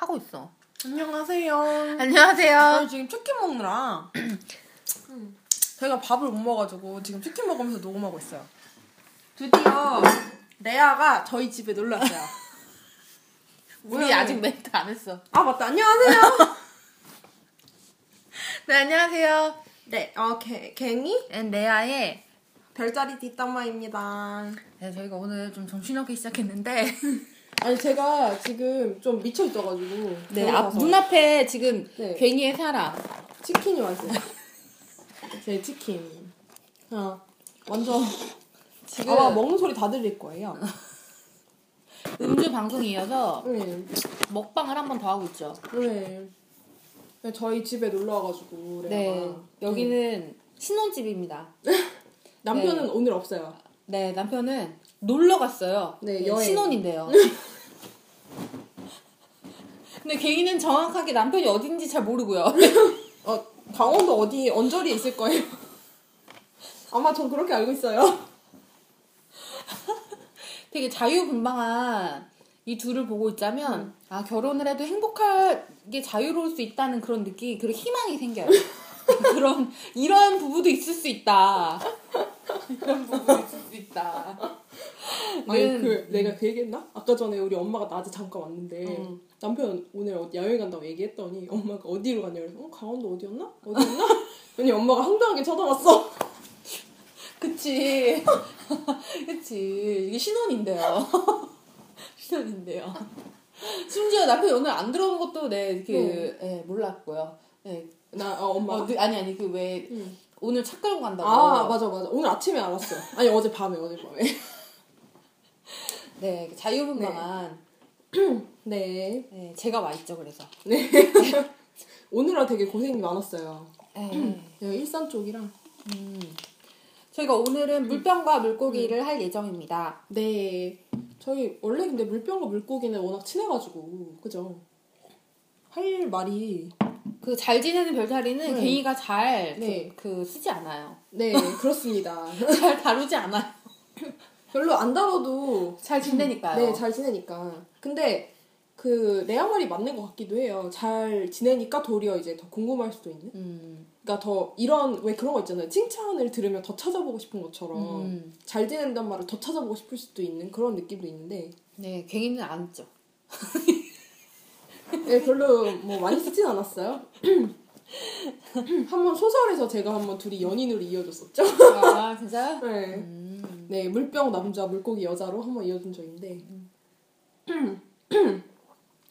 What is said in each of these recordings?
하고 있어. 안녕하세요. 안녕하세요. 지금 치킨 먹느라 음, 저희가 밥을 못 먹어가지고 지금 치킨 먹으면서 녹음하고 있어요. 드디어 레아가 저희 집에 놀러 왔어요. 우리 아직 왜? 멘트 안 했어. 아 맞다. 안녕하세요. 네, 안녕하세요. 네, 어, 개, 괭이 and 레아의 별자리 뒷담화입니다. 네, 저희가 오늘 좀 정신없게 시작했는데 아니 제가 지금 좀 미쳐 있어가지고 네, 앞, 눈앞에 지금 네. 괭이의 사람 치킨이 왔어요. 제 치킨. 어, 완전 지금 아마 먹는 소리 다 들릴 거예요. 음주 방송에 이어서 네. 먹방을 한 번 더 하고 있죠. 네. 네, 저희 집에 놀러 와가지고 네, 레아가. 여기는 신혼집입니다. 남편은 네. 오늘 없어요. 네, 남편은 놀러 갔어요. 네, 여행. 신혼인데요. 근데 개인은 정확하게 남편이 어딘지 잘 모르고요. 어, 강원도 어디 언저리에 있을 거예요. 아마 전 그렇게 알고 있어요. 되게 자유분방한 이 둘을 보고 있자면 아 결혼을 해도 행복하게 자유로울 수 있다는 그런 느낌, 그런 희망이 생겨요. 그런 이런 부부도 있을 수 있다. 이런 부부도 있을 수 있다. 아니 는- 그 내가 그 얘기했나? 아까 전에 우리 엄마가 낮에 잠깐 왔는데 음. 남편 오늘 어디 야외 간다고 얘기했더니 엄마가 어디로 갔냐 그래서 어 강원도 어디였나? 어디였나? 그랬더니 엄마가 황당하게 쳐다봤어. 그치. 그치. 이게 신혼인데요. 신혼인데요. 심지어 남편이 오늘 안 들어온 것도 네, 그, 네. 예, 몰랐고요. 네. 나 어, 엄마. 어, 느- 아니, 아니, 그 왜, 응. 오늘 차 끌고 간다고. 아 맞아 맞아 오늘 아침에 알았어. 아니 어제 밤에 어제 밤에. 네, 그 자유분방한. 네. 네. 제가 와 있죠, 그래서. 오늘은 되게 고생이 많았어요. 네. 내가 일산 쪽이랑. 저희가 오늘은 물병과 물고기를 할 예정입니다. 네. 저희 원래 근데 물병과 물고기는 워낙 친해가지고 그죠? 할 말이 그 잘 지내는 별자리는 네. 갱이가 잘, 네. 그, 그 쓰지 않아요. 네 그렇습니다. 잘 다루지 않아요. 별로 안 다뤄도 잘 지내니까요. 네 잘 지내니까. 근데 그 레아 말이 맞는 것 같기도 해요. 잘 지내니까 도리어 이제 더 궁금할 수도 있는. 음. 그러니까 더 이런 왜 그런 거 있잖아요. 칭찬을 들으면 더 찾아보고 싶은 것처럼 음. 잘 지낸다는 말을 더 찾아보고 싶을 수도 있는 그런 느낌도 있는데 네, 갱이는 안 했죠. 네, 별로 뭐 많이 쓰진 않았어요. 한번 소설에서 제가 한번 둘이 연인으로 이어줬었죠. 아, 진짜요? 네. 음. 네, 물병 남자, 물고기 여자로 한번 이어준 적인데.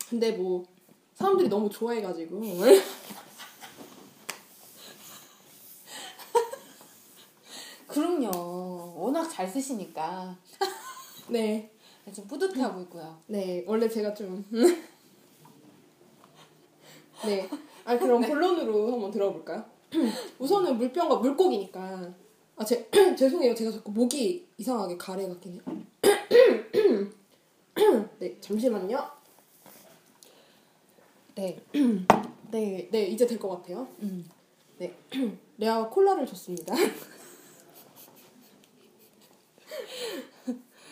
근데 뭐 사람들이 너무 좋아해가지고. 그럼요. 워낙 잘 쓰시니까. 네, 좀 뿌듯해하고 있고요. 네, 원래 제가 좀. 네. 아 그럼 본론으로 한번 들어볼까요? 우선은 물병과 물고기니까. 아, 제, 죄송해요. 제가 자꾸 목이 이상하게 가래 같긴 해요. 네, 잠시만요. 네. 네, 네, 이제 될 것 같아요. 음. 네. 레아가 콜라를 줬습니다.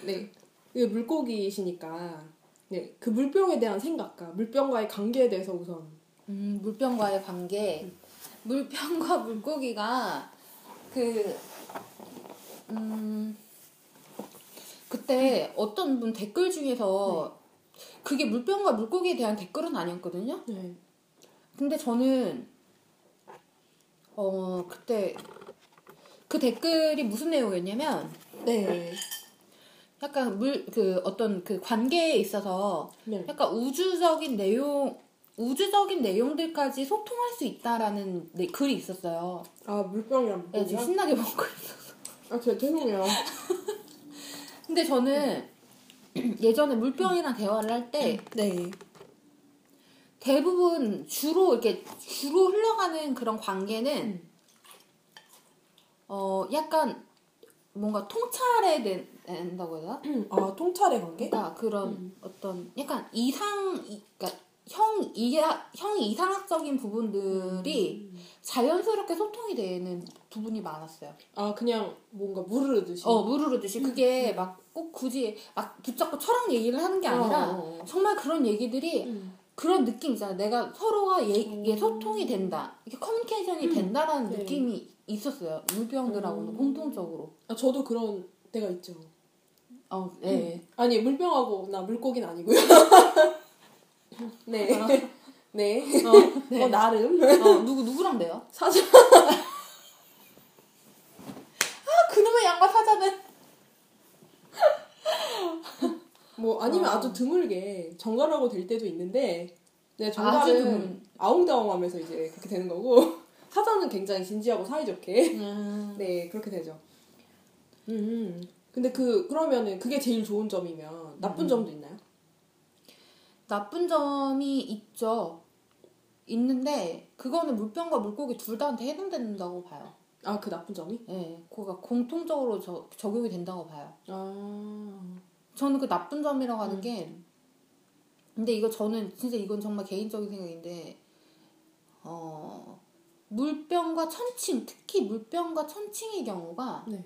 네. 그 물고기이시니까, 네. 그 물병에 대한 생각과 물병과의 관계에 대해서 우선. 음, 물병과의 관계. 물병과 물고기가 그 음, 그때 어떤 분 댓글 중에서 그게 물병과 물고기에 대한 댓글은 아니었거든요. 네. 근데 저는 어 그때 그 댓글이 무슨 내용이었냐면 네. 약간 물 그 어떤 그 관계에 있어서 네. 약간 우주적인 내용 우주적인 내용들까지 소통할 수 있다라는 네, 글이 있었어요. 아, 물병이랑 네, 지금 물고기랑? 신나게 먹고 있어. 아, 제, 죄송해요. 근데 저는 예전에 물병이랑 대화를 할 때 네. 대부분 주로 이렇게 주로 흘러가는 그런 관계는 어 약간 뭔가 통찰에 된- 된다고 해야 되나? 아, 통찰의 관계? 그러니까 그런 어떤 약간 이상 이- 그러니까 형 이하 형 이상학적인 부분들이 자연스럽게 소통이 되는 부분이 많았어요. 아, 그냥 뭔가 물 흐르듯이. 어 무르르듯이 그게 막꼭 굳이 막 붙잡고 철학 얘기를 하는 게 아니라 어, 어, 어. 정말 그런 얘기들이 음. 그런 느낌 있잖아. 내가 서로가 얘, 이게 소통이 된다. 이게 커뮤니케이션이 된다라는 네. 느낌이 있었어요. 물병들하고는 음. 공통적으로. 아, 저도 그런 때가 있죠. 어, 네. 아니 물병하고 나 물고기는 아니고요. 네. 네. 어, 네. 어, 나름 어, 누구 누구랑 돼요? 사실 아, 그놈의 양과 사자는. 뭐 아니면 어. 아주 드물게 정갈하고 될 때도 있는데 네 정갈은 드물. 아웅다웅 하면서 이제 그렇게 되는 거고 사자는 굉장히 진지하고 사이좋게 음. 네 그렇게 되죠. 음 근데 그 그러면은 그게 제일 좋은 점이면 나쁜 음. 점도 있나요? 나쁜 점이 있죠. 있는데 그거는 물병과 물고기 둘 다한테 해당된다고 봐요. 아 그 나쁜 점이? 예, 그가 공통적으로 저, 적용이 된다고 봐요. 아 저는 그 나쁜 점이라고 하는 음. 게 근데 이거 저는 진짜 이건 정말 개인적인 생각인데 어 물병과 천칭 특히 물병과 천칭의 경우가 네.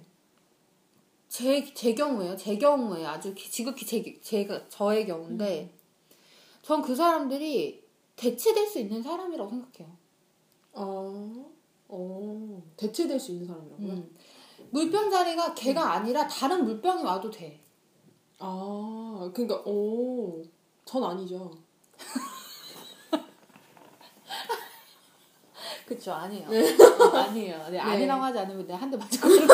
제, 제 경우에요 제 경우에 아주 기- 지극히 제, 제가 저의 경우인데 전 그 사람들이 대체될 수 있는 사람이라고 생각해요. 아, 어, 대체될 수 있는 사람이라고요? 음. 물병 자리가 걔가 아니라 다른 물병이 와도 돼. 아, 그러니까, 오, 전 아니죠. 그쵸 아니에요. 어, 아니에요. 네, 아니라고 하지 않으면 내가 한 대 맞을 거예요.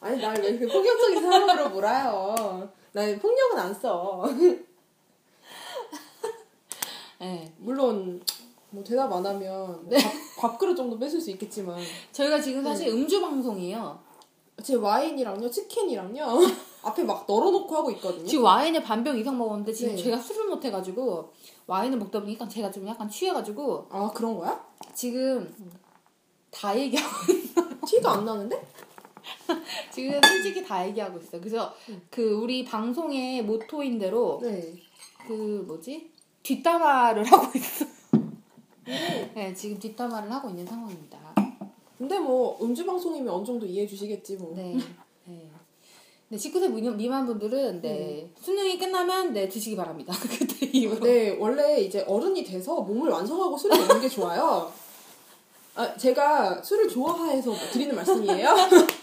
아니, 날 왜 이렇게 폭력적인 사람으로 몰아요? 나 폭력은 안 써. 네. 물론, 뭐 대답 안 하면 밥, 밥그릇 정도 뺏을 수 있겠지만, 저희가 지금 사실 음주 방송이에요. 제 와인이랑요, 치킨이랑요, 앞에 막 널어놓고 하고 있거든요. 지금 와인을 반병 이상 먹었는데 지금 네. 제가 술을 못 해가지고 와인을 먹다 보니까 제가 좀 약간 취해가지고 아, 그런 거야? 지금 다 얘기하고 티가 안 나는데? 지금 솔직히 다 얘기하고 있어. 그래서 그 우리 방송의 모토인 대로 네. 그 뭐지 뒷담화를 하고 있어. 네, 지금 뒷담화를 하고 있는 상황입니다. 근데 뭐, 음주 방송이면 어느 정도 이해해 주시겠지, 뭐. 네. 네. 네, 19세 미만- 미만 분들은 네, 수능이 끝나면 네 드시기 바랍니다. 그때 이후로. 네, 원래 이제 어른이 돼서 몸을 완성하고 술을 먹는 게 좋아요. 아, 제가 술을 좋아해서 드리는 말씀이에요.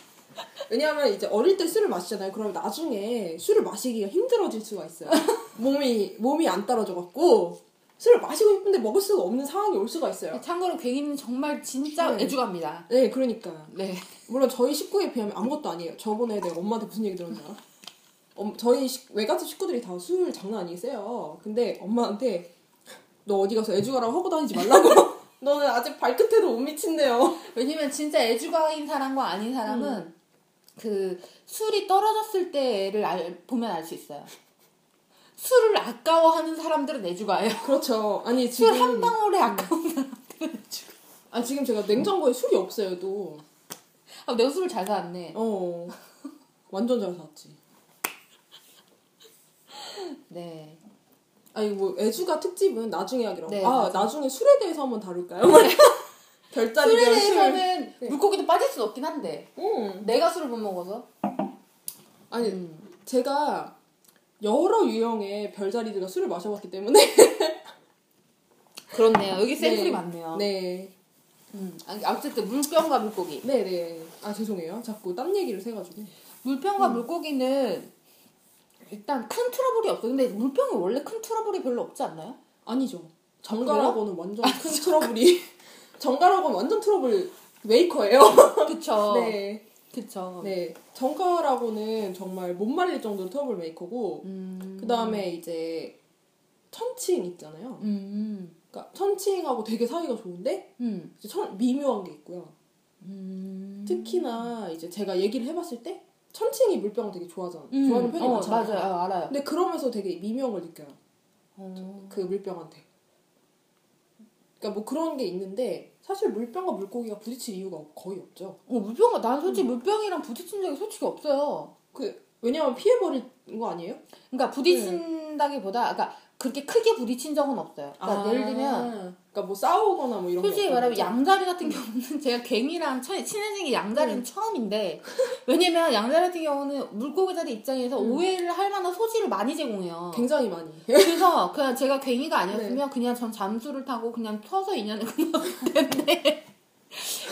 왜냐하면 이제 어릴 때 술을 마시잖아요. 그러면 나중에 술을 마시기가 힘들어질 수가 있어요. 몸이 몸이 안 따라줘 갖고 술을 마시고 싶은데 먹을 수가 없는 상황이 올 수가 있어요. 참고로 괭이는 정말 진짜 네. 애주갑니다. 네, 그러니까 네. 물론 저희 식구에 비하면 아무것도 아니에요. 저번에 내가 엄마한테 무슨 얘기 들었나? 엄- 저희 식- 외갓집 식구들이 다 술 장난 아니게 세요. 근데 엄마한테 너 어디 가서 애주가라고 하고 다니지 말라고. 너는 아직 발끝에도 못 미친대요. 왜냐면 진짜 애주가인 사람과 아닌 사람은 음. 그 술이 떨어졌을 때를 알, 보면 알 수 있어요. 술을 아까워하는 사람들은 애주가예요. 그렇죠. 아니 지금 술 한 방울에 아까운 사람들은 애주가. 아 지금 제가 냉장고에 술이 없어요. 또. 아, 내가 술을 잘 사왔네. 어. 완전 잘 샀지. 네. 아니 뭐 애주가 특집은 나중에 하기로. 네, 아 맞아요. 나중에 술에 대해서 한번 다룰까요? 별자리 술에 별 술. 대해서는 네. 물고기도 빠질 수 없긴 한데 응. 내가 술을 못 먹어서 아니 음. 제가 여러 유형의 별자리들과 술을 마셔봤기 때문에 그렇네요. 여기 샘플이 네. 많네요. 네 음. 아, 어쨌든 물병과 물고기. 네네 아 죄송해요 자꾸 딴 얘기를 세가지고 물병과 음. 물고기는 일단 큰 트러블이 없어. 근데 물병이 원래 큰 트러블이 별로 없지 않나요? 아니죠 전갈하고는 완전 큰 트러블이 전갈하고는 완전 트러블 메이커예요 그쵸. 네, 그쵸. 네 전갈하고는 정말 못 말릴 정도로 트러블 메이커고 음. 그 다음에 이제 천칭 있잖아요 음. 그러니까 천칭하고 되게 사이가 좋은데 음. 이제 천, 미묘한 게 있고요 음. 특히나 이제 제가 얘기를 해봤을 때 천칭이 물병을 되게 좋아하잖아. 음. 좋아하는 편이 어, 많잖아요. 맞아요. 아, 알아요. 근데 그러면서 되게 미묘한 걸 느껴요. 어. 그 물병한테. 그러니까 뭐 그런 게 있는데 사실 물병과 물고기가 부딪힐 이유가 거의 없죠. 어, 물병, 난 솔직히 음. 물병이랑 부딪힌 적이 솔직히 없어요. 그 왜냐면 피해버린 거 아니에요? 그러니까 부딪힌다기보다, 그러니까 그렇게 크게 부딪힌 적은 없어요. 그러니까 아, 예를 들면 그러니까 뭐 싸우거나 뭐 이런 솔직히 게 말하면? 양자리 같은 경우는 제가 갱이랑 처- 친해진 게 양자리는 처음인데 왜냐면 양자리 같은 경우는 물고기 자리 입장에서 오해를 할 만한 소지를 많이 제공해요. 굉장히 많이. 그래서 그냥 제가 갱이가 아니었으면 그냥 전 잠수를 타고 그냥 서서 인연을 끊었을 텐데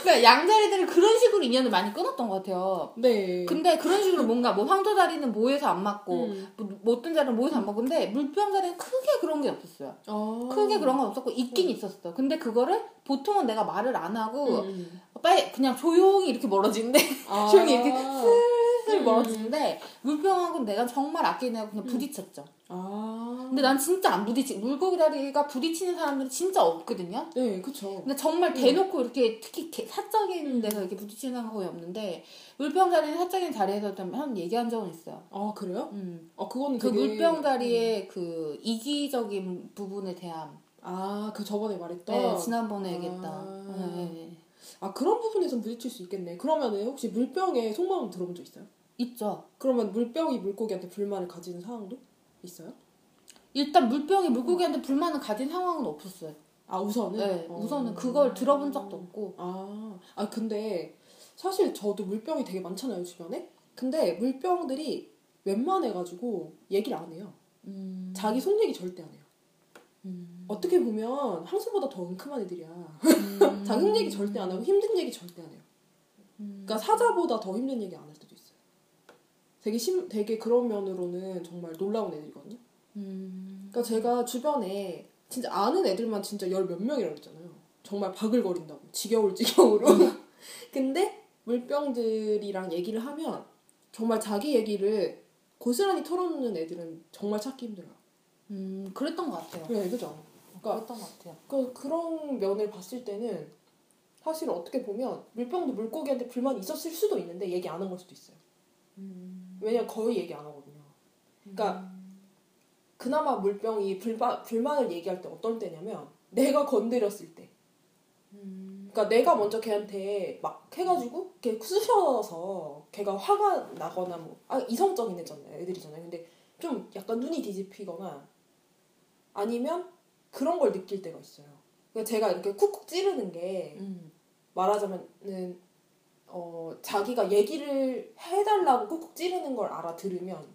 그러니까 양자리들은 그런 식으로 인연을 많이 끊었던 것 같아요. 네. 근데 그런 식으로 뭔가 뭐 황토 자리는 모여서 안 맞고 음. 뭐 못된 자리는 모여서 안 맞고 근데 물병 자리는 크게 그런 게 없었어요. 어. 크게 그런 건 없었고 있긴 있었어. 근데 그거를 보통은 내가 말을 안 하고 음. 빨리 그냥 조용히 이렇게 멀어지는데 아. 조용히 이렇게 슬슬 음. 멀어지는데 물병하고 내가 정말 아끼는 애가 그냥 부딪혔죠. 아. 근데 난 진짜 안 부딪히 물고기 다리가 부딪히는 사람들은 진짜 없거든요. 네, 그쵸. 근데 정말 대놓고 이렇게 특히 개- 사적인 데서 이렇게 부딪히는 사람 거의 없는데 물병 자리는 사적인 자리에서 좀한 얘기한 적은 있어요. 아, 그래요? 음. 아, 그거는 그 되게. 물병 자리의 그 이기적인 부분에 대한 아, 그 저번에 말했던. 네, 지난번에 아. 얘기했다. 네, 네, 네. 아, 그런 부분에서 부딪힐 수 있겠네. 그러면은 혹시 물병에 속마음 들어본 적 있어요? 있죠. 그러면 물병이 물고기한테 불만을 가지는 상황도 있어요? 일단 물병이 물고기한테 불만을 가진 상황은 없었어요. 아, 우선은? 네, 어. 우선은 그걸 들어본 적도 없고. 아, 아 근데 사실 저도 물병이 되게 많잖아요 주변에. 근데 물병들이 웬만해가지고 얘기를 안 해요. 음, 자기 속 얘기 절대 안 해요. 음, 어떻게 보면 항수보다 더 은큼한 애들이야. 음. 자기 속 얘기 절대 안 하고 힘든 얘기 절대 안 해요. 음. 그러니까 사자보다 더 힘든 얘기 안할 있어요. 되게 심, 되게 그런 면으로는 정말 놀라운 애들이거든요. 음. 그러니까 제가 주변에 진짜 아는 애들만 진짜 열 몇 명이라고 했잖아요. 정말 바글거린다고. 지겨울 지겨우로. 근데 물병들이랑 얘기를 하면 정말 자기 얘기를 고스란히 털어놓는 애들은 정말 찾기 힘들어요. 음, 그랬던 것 같아요. 네, 그죠? 그러니까 그랬던 것 같아요. 그, 그런 면을 봤을 때는 사실 어떻게 보면 물병도 물고기한테 불만이 있었을 수도 있는데 얘기 안 한 걸 수도 있어요. 왜냐면 거의 얘기 안 하거든요. 그러니까 그나마 물병이 불만, 불만을 얘기할 때 어떤 때냐면 내가 건드렸을 때. 그러니까 내가 먼저 걔한테 막 해가지고 걔 쑤셔서 걔가 화가 나거나 뭐 아, 이성적인 애잖아요 애들이잖아요 근데 좀 약간 눈이 뒤집히거나 아니면 그런 걸 느낄 때가 있어요 그러니까 제가 이렇게 쿡쿡 찌르는 게 음. 말하자면은 어 자기가 얘기를 해달라고 꾹꾹 찌르는 걸 알아들으면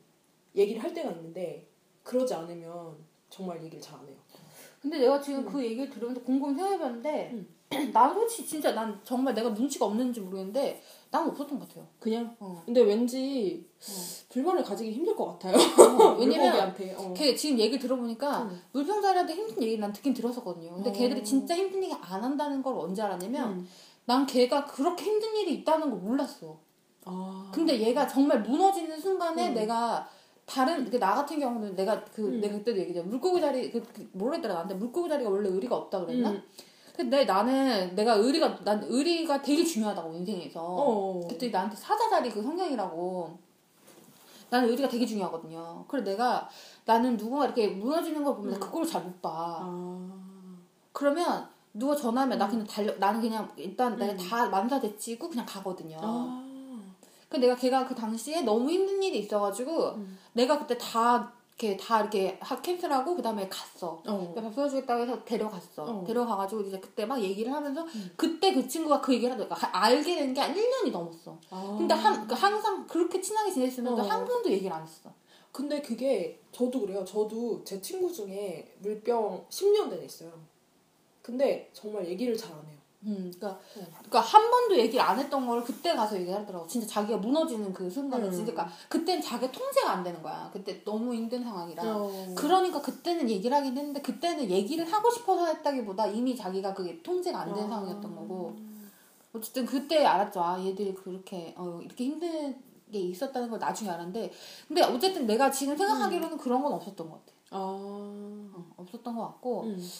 얘기를 할 때가 있는데 그러지 않으면 정말 얘기를 잘 안 해요. 근데 내가 지금 그 얘기를 들으면서 곰곰이 생각해봤는데 난 솔직히 진짜 난 정말 내가 눈치가 없는지 모르겠는데 난 없었던 것 같아요. 그냥 어. 근데 왠지 불만을 가지기 힘들 것 같아요. 왜냐면 물고기한테. 어. 걔 지금 얘기 들어보니까 음. 물병자리한테 힘든 얘기 난 듣긴 들었었거든요. 근데 어. 걔들이 진짜 힘든 얘기 안 한다는 걸 언제 알았냐면 음. 난 걔가 그렇게 힘든 일이 있다는 걸 몰랐어. 아. 근데 얘가 정말 무너지는 순간에 음. 내가 다른 그나 같은 경우는 내가 그 음. 내가 그때도 얘기했잖아 물고기 자리 그, 그 뭐라 했더라 나한테 물고기 자리가 원래 의리가 없다 그랬나? 음. 근데 나는 내가 의리가 난 의리가 되게 중요하다고 인생에서 어. 그때 나한테 사자 자리 그 성경이라고 나는 의리가 되게 중요하거든요. 그래 내가 나는 누군가 이렇게 무너지는 걸 보면 음. 그걸 잘 못 봐. 아. 그러면 누가 전화하면 나 그냥 달려 나는 그냥 일단 내가 음. 다 만사 대치고 그냥 가거든요. 아. 그 내가 걔가 그 당시에 너무 힘든 일이 있어가지고 음. 내가 그때 다 이렇게 다 이렇게 하- 캔슬하고 그 다음에 갔어. 어. 밥 쏘주겠다고 해서 데려갔어. 어. 데려가가지고 이제 그때 막 얘기를 하면서 그때 그 친구가 그 얘기를 하더라고. 가- 알게 된 게 한 1년이 넘었어. 아. 근데 한, 그 항상 그렇게 친하게 지냈으면서 어. 한 번도 얘기를 안 했어. 근데 그게 저도 그래요. 저도 제 친구 중에 물병 10년 된 애 있어요. 근데 정말 얘기를 잘 안 해요. 음, 그러니까, 네. 그러니까 한 번도 얘기를 안 했던 걸 그때 가서 얘기를 하더라고. 진짜 자기가 무너지는 그 순간에 음. 진짜 그러니까 그때는 자기가 통제가 안 되는 거야. 그때 너무 힘든 상황이라. 어. 그러니까 그때는 얘기를 하긴 했는데 그때는 얘기를 하고 싶어서 했다기보다 이미 자기가 그게 통제가 안된 아. 상황이었던 거고 어쨌든 그때 알았죠 아 얘들이 그렇게 어, 이렇게 힘든 게 있었다는 걸 나중에 알았는데 근데 어쨌든 내가 지금 생각하기로는 그런 건 없었던 것 같아 아. 어, 없었던 것 같고 음.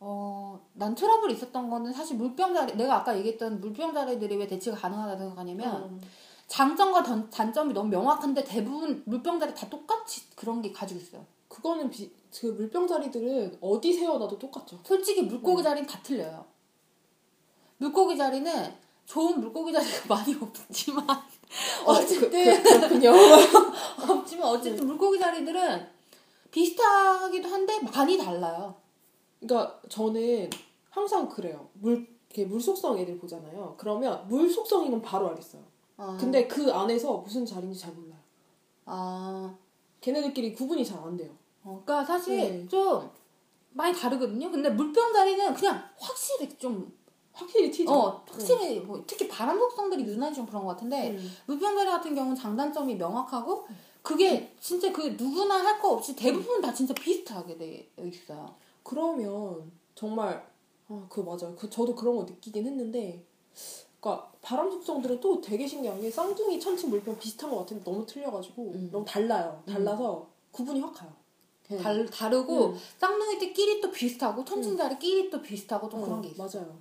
어, 난 트러블 있었던 거는 사실 물병 자리 내가 아까 얘기했던 물병 자리들이 왜 대치가 가능하다고 생각하냐면 음. 장점과 단, 단점이 너무 명확한데 대부분 물병 자리 다 똑같이 그런 게 가지고 있어요 그거는 비, 그 물병 자리들은 어디 세워놔도 똑같죠. 솔직히 물고기 네. 자리는 다 틀려요. 물고기 자리는 좋은 물고기 자리가 많이 없지만 어쨌든 그, 그, 그렇군요. 없지만 어쨌든 물고기 자리들은 비슷하기도 한데 많이 달라요. 그러니까 저는 항상 그래요. 물 이렇게 물 속성 애들 보잖아요. 그러면 물 속성인 건 바로 알겠어요. 아, 근데 그 안에서 무슨 자리인지 잘 몰라요. 아, 걔네들끼리 구분이 잘 안 돼요. 어, 그러니까 사실 네. 좀 많이 다르거든요. 근데 물병 자리는 그냥 확실히 좀, 확실히 튀죠. 어, 확실히 뭐 특히 바람 속성들이 유난히 좀 그런 것 같은데 음. 물병 자리 같은 경우는 장단점이 명확하고 그게 진짜 그 누구나 할 거 없이 대부분 다 진짜 비슷하게 돼 있어요. 그러면 정말 아, 그 맞아요. 그 저도 그런 거 느끼긴 했는데, 그러니까 바람 속성들은 또 되게 신기한 게 쌍둥이 천치 물병 비슷한 것 같은데 너무 틀려가지고 음. 너무 달라요. 달라서 구분이 확 가요. 걔네들. 달, 다르고 음. 쌍둥이들끼리 또 비슷하고 천칭 자리끼리 또 비슷하고 또 어, 그런 게 있어요. 맞아요.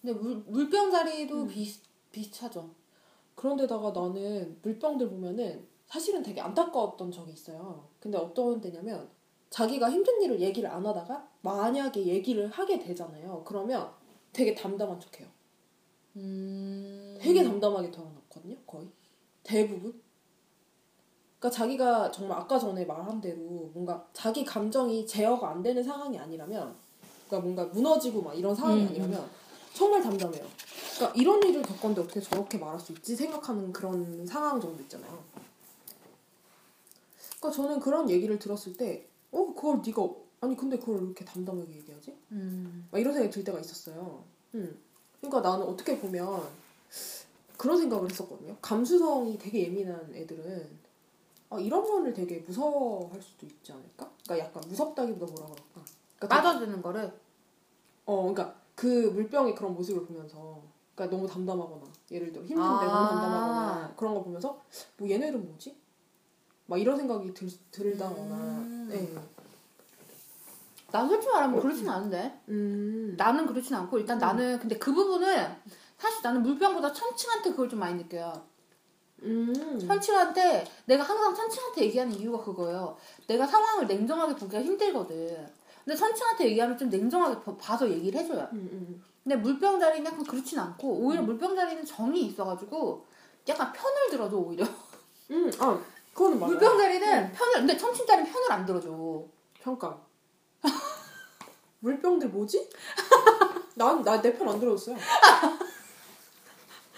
근데 물, 물병 자리도 음. 비슷, 비슷하죠. 그런데다가 나는 물병들 보면은 사실은 되게 안타까웠던 적이 있어요. 근데 어떤 때냐면 자기가 힘든 일을 얘기를 안 하다가 만약에 얘기를 하게 되잖아요. 그러면 되게 담담한 척해요. 음. 되게 담담하게 돌아놓거든요, 거의. 대부분. 그러니까 자기가 정말 아까 전에 말한 대로 뭔가 자기 감정이 제어가 안 되는 상황이 아니라면, 그러니까 뭔가 무너지고 막 이런 상황이 음, 아니라면 정말 담담해요. 그러니까 이런 일을 겪었는데 어떻게 저렇게 말할 수 있지 생각하는 그런 상황 정도 있잖아요. 그러니까 저는 그런 얘기를 들었을 때, 어 그걸 네가 아니 근데 그걸 이렇게 담담하게 얘기하지? 음. 막 이런 생각이 들 때가 있었어요. 음. 그러니까 나는 어떻게 보면 그런 생각을 했었거든요. 감수성이 되게 예민한 애들은 아, 이런 거를 되게 무서워할 수도 있지 않을까? 그러니까 약간 무섭다기보다 뭐라 그럴까? 그러니까 되게- 빠져드는 거를. 어, 그러니까 그 물병의 그런 모습을 보면서 그러니까 너무 담담하거나 예를 들어 힘든데 아. 너무 담담하거나 그런 거 보면서 뭐 얘네들은 뭐지? 막 이런 생각이 들, 들다거나 음. 네. 난 솔직히 말하면 그렇진 않은데. 음. 나는 그렇진 않고, 일단 나는, 근데 그 부분은, 사실 나는 물병보다 천칭한테 그걸 좀 많이 느껴요. 음. 천칭한테, 내가 항상 천칭한테 얘기하는 이유가 그거예요. 내가 상황을 냉정하게 보기가 힘들거든. 근데 천칭한테 얘기하면 좀 냉정하게 봐- 봐서 얘기를 해줘요. 음, 음. 근데 물병 자리는 약간 그렇진 않고, 오히려 물병 자리는 정이 있어가지고, 약간 편을 들어줘, 오히려. 음. 아, 그거는 맞아요. 물병 자리는 편을, 근데 천칭 자리는 편을 안 들어줘. 잠깐. 물병들 뭐지? 난, 나 내 편 안 들어줬어요.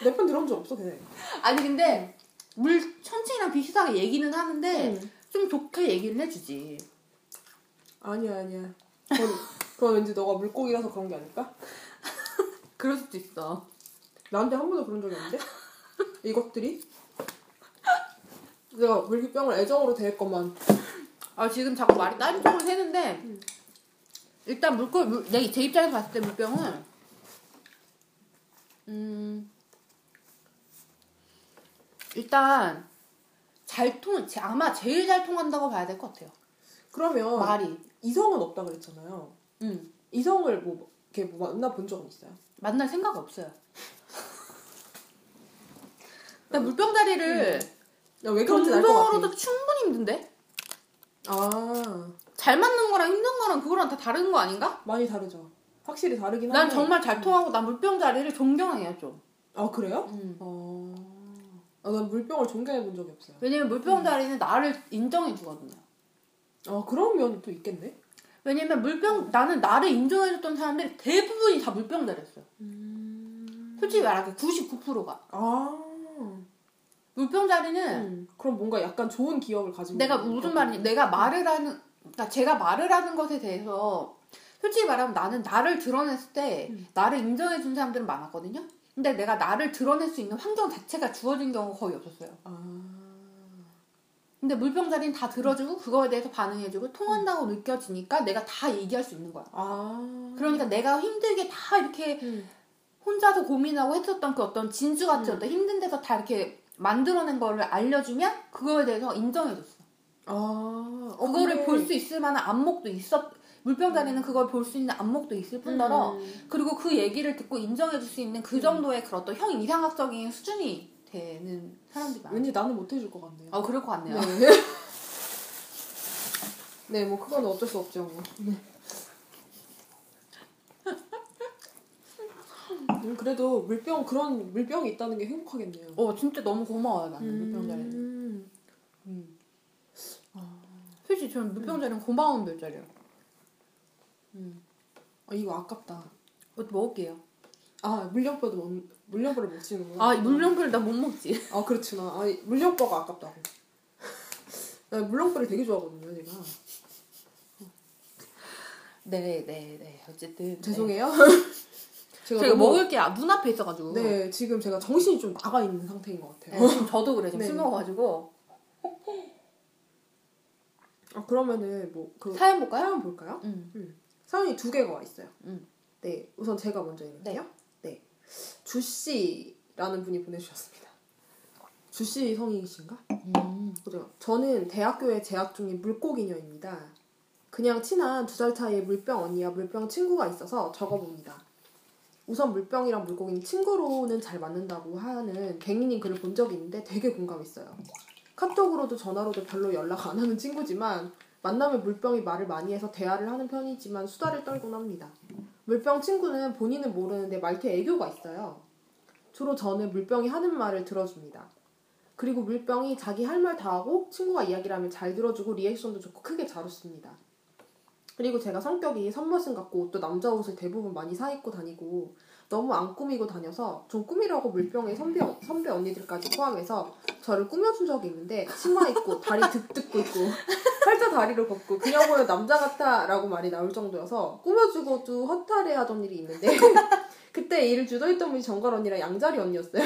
내 편 들어온 적 없어, 걔네. 아니, 근데, 물, 천칭이랑 비슷하게 얘기는 하는데, 음. 좀 좋게 얘기를 해주지. 아니야, 아니야. 그건, 그건 왠지 너가 물고기라서 그런 게 아닐까? 그럴 수도 있어. 나한테 한 번도 그런 적이 없는데? 이것들이? 내가 물병을 애정으로 대했건만. 아 지금 자꾸 말이 다른 쪽으로 새는데 일단 물고 물, 내, 제 입장에서 봤을 때 물병은 음 일단 잘 통, 제- 아마 제일 잘 통한다고 봐야 될 것 같아요. 그러면 말이. 이성은 없다 그랬잖아요. 음 이성을 뭐, 이렇게 뭐 만나 본 적은 있어요? 만날 생각 없어요. 나 물병 다리를 야, 왜 그런지 알것 같아. 동성으로도 충분히 힘든데? 아, 잘 맞는 거랑 힘든 거랑 그거랑 다 다른 거 아닌가? 많이 다르죠. 확실히 다르긴 난 한데. 정말 잘 통하고 난 물병다리를 존경해요 좀. 아, 그래요? 음. 어. 아, 난 물병을 존경해 본 적이 없어요. 왜냐면 물병다리는 나를 인정해 주거든요. 아, 그런 면이 또 있겠네? 왜냐면 물병 나는 나를 인정해줬던 사람들이 대부분이 다 물병다리였어요. 솔직히 말하게 99%가 아. 물병다리는 음, 그럼 뭔가 약간 좋은 기억을 가지고 내가 무슨 것 말이냐 내가 말을 하는 그러니까 제가 말을 하는 것에 대해서 솔직히 말하면 나는 나를 드러냈을 때 음. 나를 인정해 준 사람들은 많았거든요. 근데 내가 나를 드러낼 수 있는 환경 자체가 주어진 경우가 거의 없었어요. 아. 근데 물병자리는 다 들어주고 그거에 대해서 반응해주고 통한다고 느껴지니까 내가 다 얘기할 수 있는 거야. 아. 그러니까 내가 힘들게 다 이렇게 음. 혼자서 고민하고 했었던 그 어떤 진주같이 음. 어떤 힘든 데서 다 이렇게 만들어낸 거를 알려주면 그거에 대해서 인정해줬어. 아. 어, 그거를 근데- 볼수 있을 만한 안목도 있었. 물병자리는 그걸 볼 수 있는 안목도 있을 뿐더러 음. 그리고 그 얘기를 듣고 인정해줄 수 있는 그 정도의 그런 어떤 형 이상학적인 수준이 되는 사람들이 많아요. 왠지 나는 못 해줄 것 같네요. 어 그럴 것 같네요. 네. 네, 뭐 그건 어쩔 수 없죠. 뭐. 네. 음, 그래도 물병 그런 물병이 있다는 게 행복하겠네요. 어 진짜 너무 고마워요 나는 물병자리는. 음. 음. 솔직히 저는 물병자리는 고마운 별자리요. 아, 이거 아깝다. 뭐 먹을게요. 아 물량뼈도 먹 물량뼈를 못 치는구나. 아 물병별 나못 먹지. 아 그렇구나. 아 물량뼈가 아깝다고. 나 물량뼈를 되게 좋아하거든요, 제가. 네네네 네. 어쨌든 죄송해요. 제가, 너무- 먹을 게 눈앞에 있어가지고. 네, 지금 제가 정신이 좀 나가 있는 상태인 것 같아요. 네, 지금 저도 그래. 지금 네. 술 먹어가지고. 아 그러면은 뭐 그 사연 볼까요? 사연 볼까요? 음. 사연이 두 개가 와 있어요. 음. 네, 우선 제가 먼저 읽을게요. 네. 주씨라는 분이 보내주셨습니다. 주씨 성이신가? 음. 그죠. 저는 대학교에 재학 중인 물고기녀입니다. 그냥 친한 두 살 차이의 물병 언니와 물병 친구가 있어서 적어봅니다. 우선 물병이랑 물고기는 친구로는 잘 맞는다고 하는 갱이님 글을 본 적이 있는데 되게 공감했어요. 카톡으로도 전화로도 별로 연락 안 하는 친구지만 만나면 물병이 말을 많이 해서 대화를 하는 편이지만 수다를 떨곤 합니다. 물병 친구는 본인은 모르는데 말투에 애교가 있어요. 주로 저는 물병이 하는 말을 들어줍니다. 그리고 물병이 자기 할 말 다 하고 친구가 이야기를 하면 잘 들어주고 리액션도 좋고 크게 잘 웃습니다. 그리고 제가 성격이 선머신 같고 옷도 남자 옷을 대부분 많이 사 입고 다니고 너무 안 꾸미고 다녀서 좀 꾸미려고 물병의 선배, 선배 언니들까지 포함해서 저를 꾸며준 적이 있는데 치마 입고 다리 득득 굴고 팔자 다리로 걷고 그냥 보면 남자 같아 라고 말이 나올 정도여서 꾸며주고도 허탈해 하던 일이 있는데 그때 일을 주도했던 분이 정걸 언니랑 양자리 언니였어요.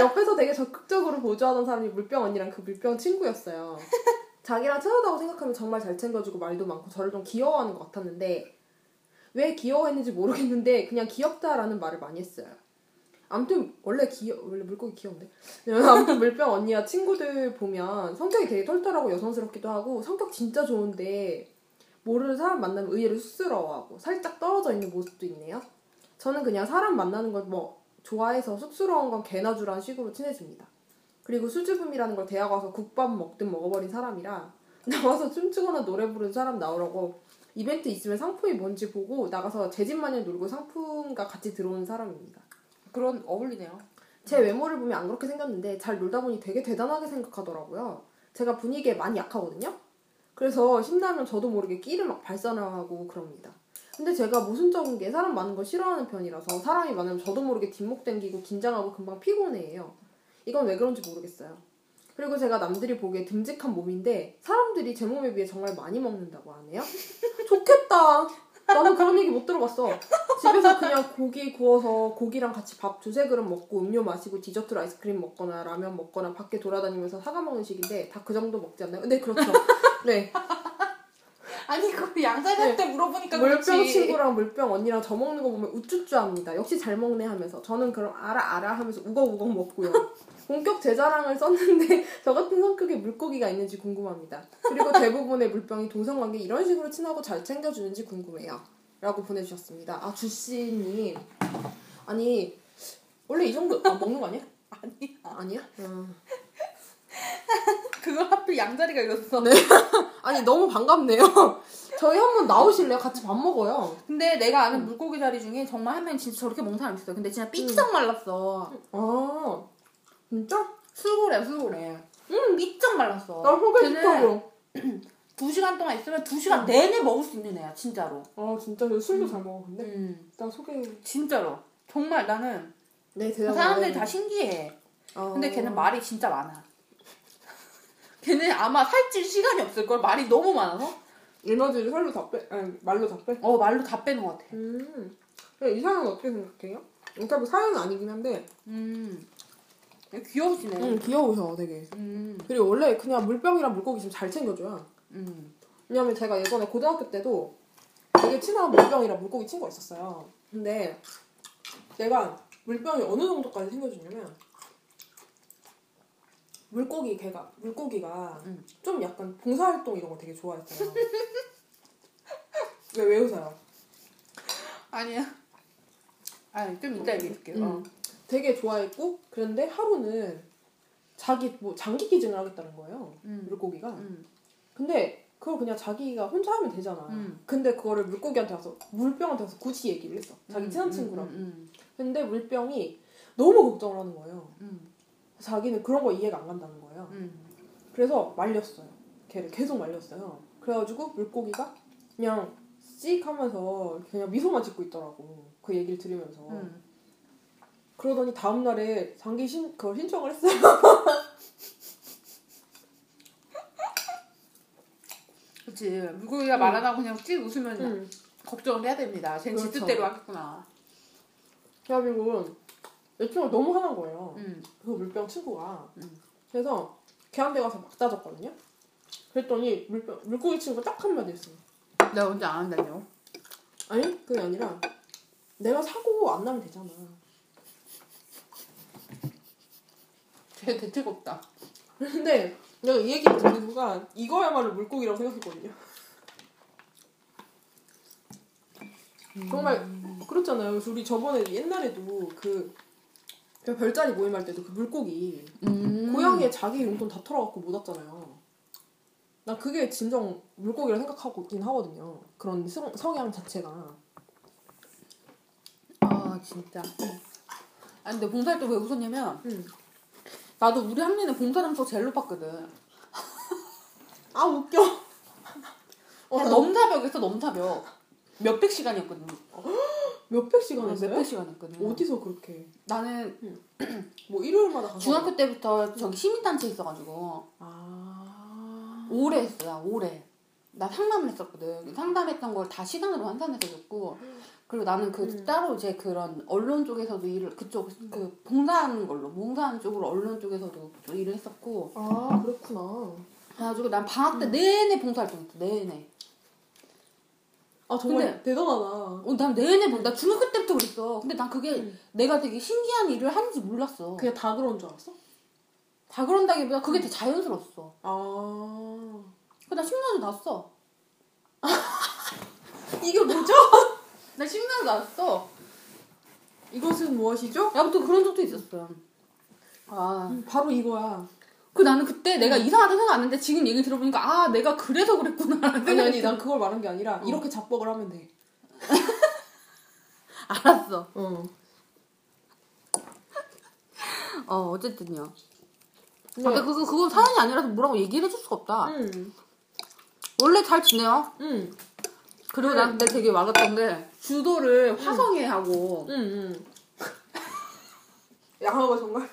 옆에서 되게 적극적으로 보조하던 사람이 물병 언니랑 그 물병 친구였어요. 자기랑 친하다고 생각하면 정말 잘 챙겨주고 말도 많고 저를 좀 귀여워하는 것 같았는데 왜 귀여워했는지 모르겠는데 그냥 귀엽다라는 말을 많이 했어요. 아무튼 원래 귀여 원래 물고기 귀여운데 아무튼 물병 언니와 친구들 보면 성격이 되게 털털하고 여성스럽기도 하고 성격 진짜 좋은데 모르는 사람 만나면 의외로 쑥스러워하고 살짝 떨어져 있는 모습도 있네요. 저는 그냥 사람 만나는 걸 뭐 좋아해서 쑥스러운 건 개나 주란 식으로 친해집니다. 그리고 수줍음이라는 걸 대학 와서 국밥 먹든 먹어버린 사람이라 나와서 춤추거나 노래 부르는 사람 나오라고 이벤트 있으면 상품이 뭔지 보고 나가서 제 집 마냥 놀고 상품과 같이 들어오는 사람입니다. 그런 어울리네요. 제 외모를 보면 안 그렇게 생겼는데 잘 놀다 보니 되게 대단하게 생각하더라고요. 제가 분위기에 많이 약하거든요. 그래서 신나면 저도 모르게 끼를 막 발산하고 그럽니다. 근데 제가 모순적인 게 사람 많은 걸 싫어하는 편이라서 사람이 많으면 저도 모르게 뒷목 당기고 긴장하고 금방 피곤해해요. 이건 왜 그런지 모르겠어요. 그리고 제가 남들이 보기에 듬직한 몸인데 사람들이 제 몸에 비해 정말 많이 먹는다고 하네요. 좋겠다. 나는 그런 얘기 못 들어봤어. 집에서 그냥 고기 구워서 고기랑 같이 밥 두세 그릇 먹고 음료 마시고 디저트로 아이스크림 먹거나 라면 먹거나 밖에 돌아다니면서 사과 먹는 식인데 다 그 정도 먹지 않나요? 네 그렇죠. 네 아니 그거 양자리한테 물어보니까 물병 그렇지. 친구랑 물병 언니랑 저 먹는 거 보면 우쭈쭈합니다. 역시 잘 먹네 하면서 저는 그럼 알아 알아 하면서 우걱우걱 먹고요. 본격 제 자랑을 썼는데 저 같은 성격의 물고기가 있는지 궁금합니다. 그리고 대부분의 물병이 동성관계 이런 식으로 친하고 잘 챙겨주는지 궁금해요. 라고 보내주셨습니다. 아 주씨님 아니 원래 이 정도 아, 먹는 거 아니야? 아니 아, 아니야? 음. 그걸 하필 양자리가 있었어. 네. 아니 너무 반갑네요. 저희 한 번 나오실래요? 같이 밥 먹어요. 근데 내가 아는 물고기 자리 중에 정말 한명 진짜 저렇게 먹는 사람 있어. 근데 진짜 삐쩍 말랐어. 아 진짜? 술고래 술고래. 응 삐쩍 말랐어. 나 소개시켜줘. 걔는 두 시간 동안 있으면 두 시간 내내 먹을 수 있는 애야 진짜로. 아 진짜 저 술도 잘 먹어 근데 음 나 소개 진짜로. 정말 나는 네 그 사람들이 다 신기해. 어. 근데 걔는 말이 진짜 많아. 걔는 아마 살찔 시간이 없을 걸 말이 너무 많아서. 에너지를 살로 다 빼, 아니 말로 다 빼. 어 말로 다 빼는 것 같아. 음. 이 사연은 어떻게 생각해요? 그러니까 뭐 사연은 아니긴 한데. 음 귀여우시네. 응 귀여우셔 되게. 음 그리고 원래 그냥 물병이랑 물고기 좀 잘 챙겨줘요. 음. 왜냐면 제가 예전에 고등학교 때도 되게 친한 물병이랑 물고기 친구가 있었어요. 근데 내가 물병이 어느 정도까지 챙겨주냐면 물고기 걔가 물고기가 음. 좀 약간 봉사활동 이런 거 되게 좋아했어요. 왜, 왜 웃어요? 아니야. 아니 좀 이따 얘기해줄게요. 음. 어. 되게 좋아했고 그런데 하루는 자기 뭐 장기 기증을 하겠다는 거예요. 음. 물고기가. 음. 근데 그걸 그냥 자기가 혼자 하면 되잖아. 음. 근데 그거를 물고기한테 와서 물병한테 와서 굳이 얘기를 했어. 자기 친한 음, 친구라고. 음, 근데 물병이 너무 걱정을 하는 거예요. 음, 자기는 그런 거 이해가 안 간다는 거예요. 음, 그래서 말렸어요. 걔를 계속 말렸어요. 그래가지고 물고기가 그냥 씩 하면서 그냥 미소만 짓고 있더라고. 그 얘기를 들으면서. 음. 그러더니 다음날에 장기 신, 그걸 신청을 했어요. 그치. 물고기가 말하다가 그냥 찌 웃으면 응. 걱정을 해야 됩니다. 쟤는 지 그렇죠. 뜻대로 하겠구나. 그래가지고 내 친구가 너무 화난 거예요. 음. 그 물병 친구가. 음. 그래서 걔한테 가서 막 따졌거든요. 그랬더니 물병, 물고기 친구가 딱 한마디 했어요. 내가 언제 안 한다뇨? 아니, 그게 아니라 내가 사고 안 나면 되잖아. 쟤 대책 없다. 근데 내가 이 얘기를 듣는 순간 이거야말로 물고기라고 생각했거든요. 정말 그렇잖아요. 우리 저번에 옛날에도 그 별자리 모임할 때도 그 물고기 음. 고양이의 자기 용돈 다 털어갖고 못 왔잖아요. 난 그게 진정 물고기라 생각하고 있긴 하거든요. 그런 성, 성향 자체가. 아, 진짜. 아, 근데 봉사활동 왜 웃었냐면, 응. 나도 우리 학년에 봉사장소 제일 높았거든. 아 웃겨. 어, 야, 나 넘사벽에서 넘사벽. 몇백 시간이었거든. 몇백 시간 어, 했어요? 몇백 시간 했거든. 어디서 그렇게? 나는 뭐 일요일마다 가서. 중학교 때부터 저기 시민단체 있어가지고, 아. 오래 했어, 나 오래. 나 상담을 했었거든. 상담했던 걸 다 시간으로 환산해서 줬고, 그리고 나는 그 음. 따로 이제 그런 언론 쪽에서도 일을, 그쪽, 그 봉사하는 걸로, 봉사하는 쪽으로 언론 쪽에서도 또 일을 했었고, 아 그렇구나. 그래가지고 난 방학 때 내내 봉사활동했어, 내내. 아 정말 근데- 대단하다. 어, 난 내내 봉, 나 중학교 때부터 그랬어. 근데 난 그게 음. 내가 되게 신기한 일을 하는지 몰랐어. 그냥 다 그런 줄 알았어? 다 그런다기보다 그게 되게 자연스러웠어. 아 그나 10년을 났어. 이게 뭐죠? 나 10년을 났어. 이것은 무엇이죠? 아무튼 그런 적도 있었어. 아. 음, 바로 이거야. 그 나는 그때 내가 이상하다 생각 안 했는데 지금 얘기 들어보니까 아 내가 그래서 그랬구나 아니 아니 난 그걸 말한 게 아니라 어. 이렇게 잡복을 하면 돼. 알았어 어. 어 어쨌든요 네. 근데 그거 사연이 아니라서 뭐라고 얘기를 해줄 수가 없다 응. 원래 잘 지내요 응. 그리고 난 근데 되게 와닿던 게 주도를 화성에 하고 응. 응. 양하고 정말.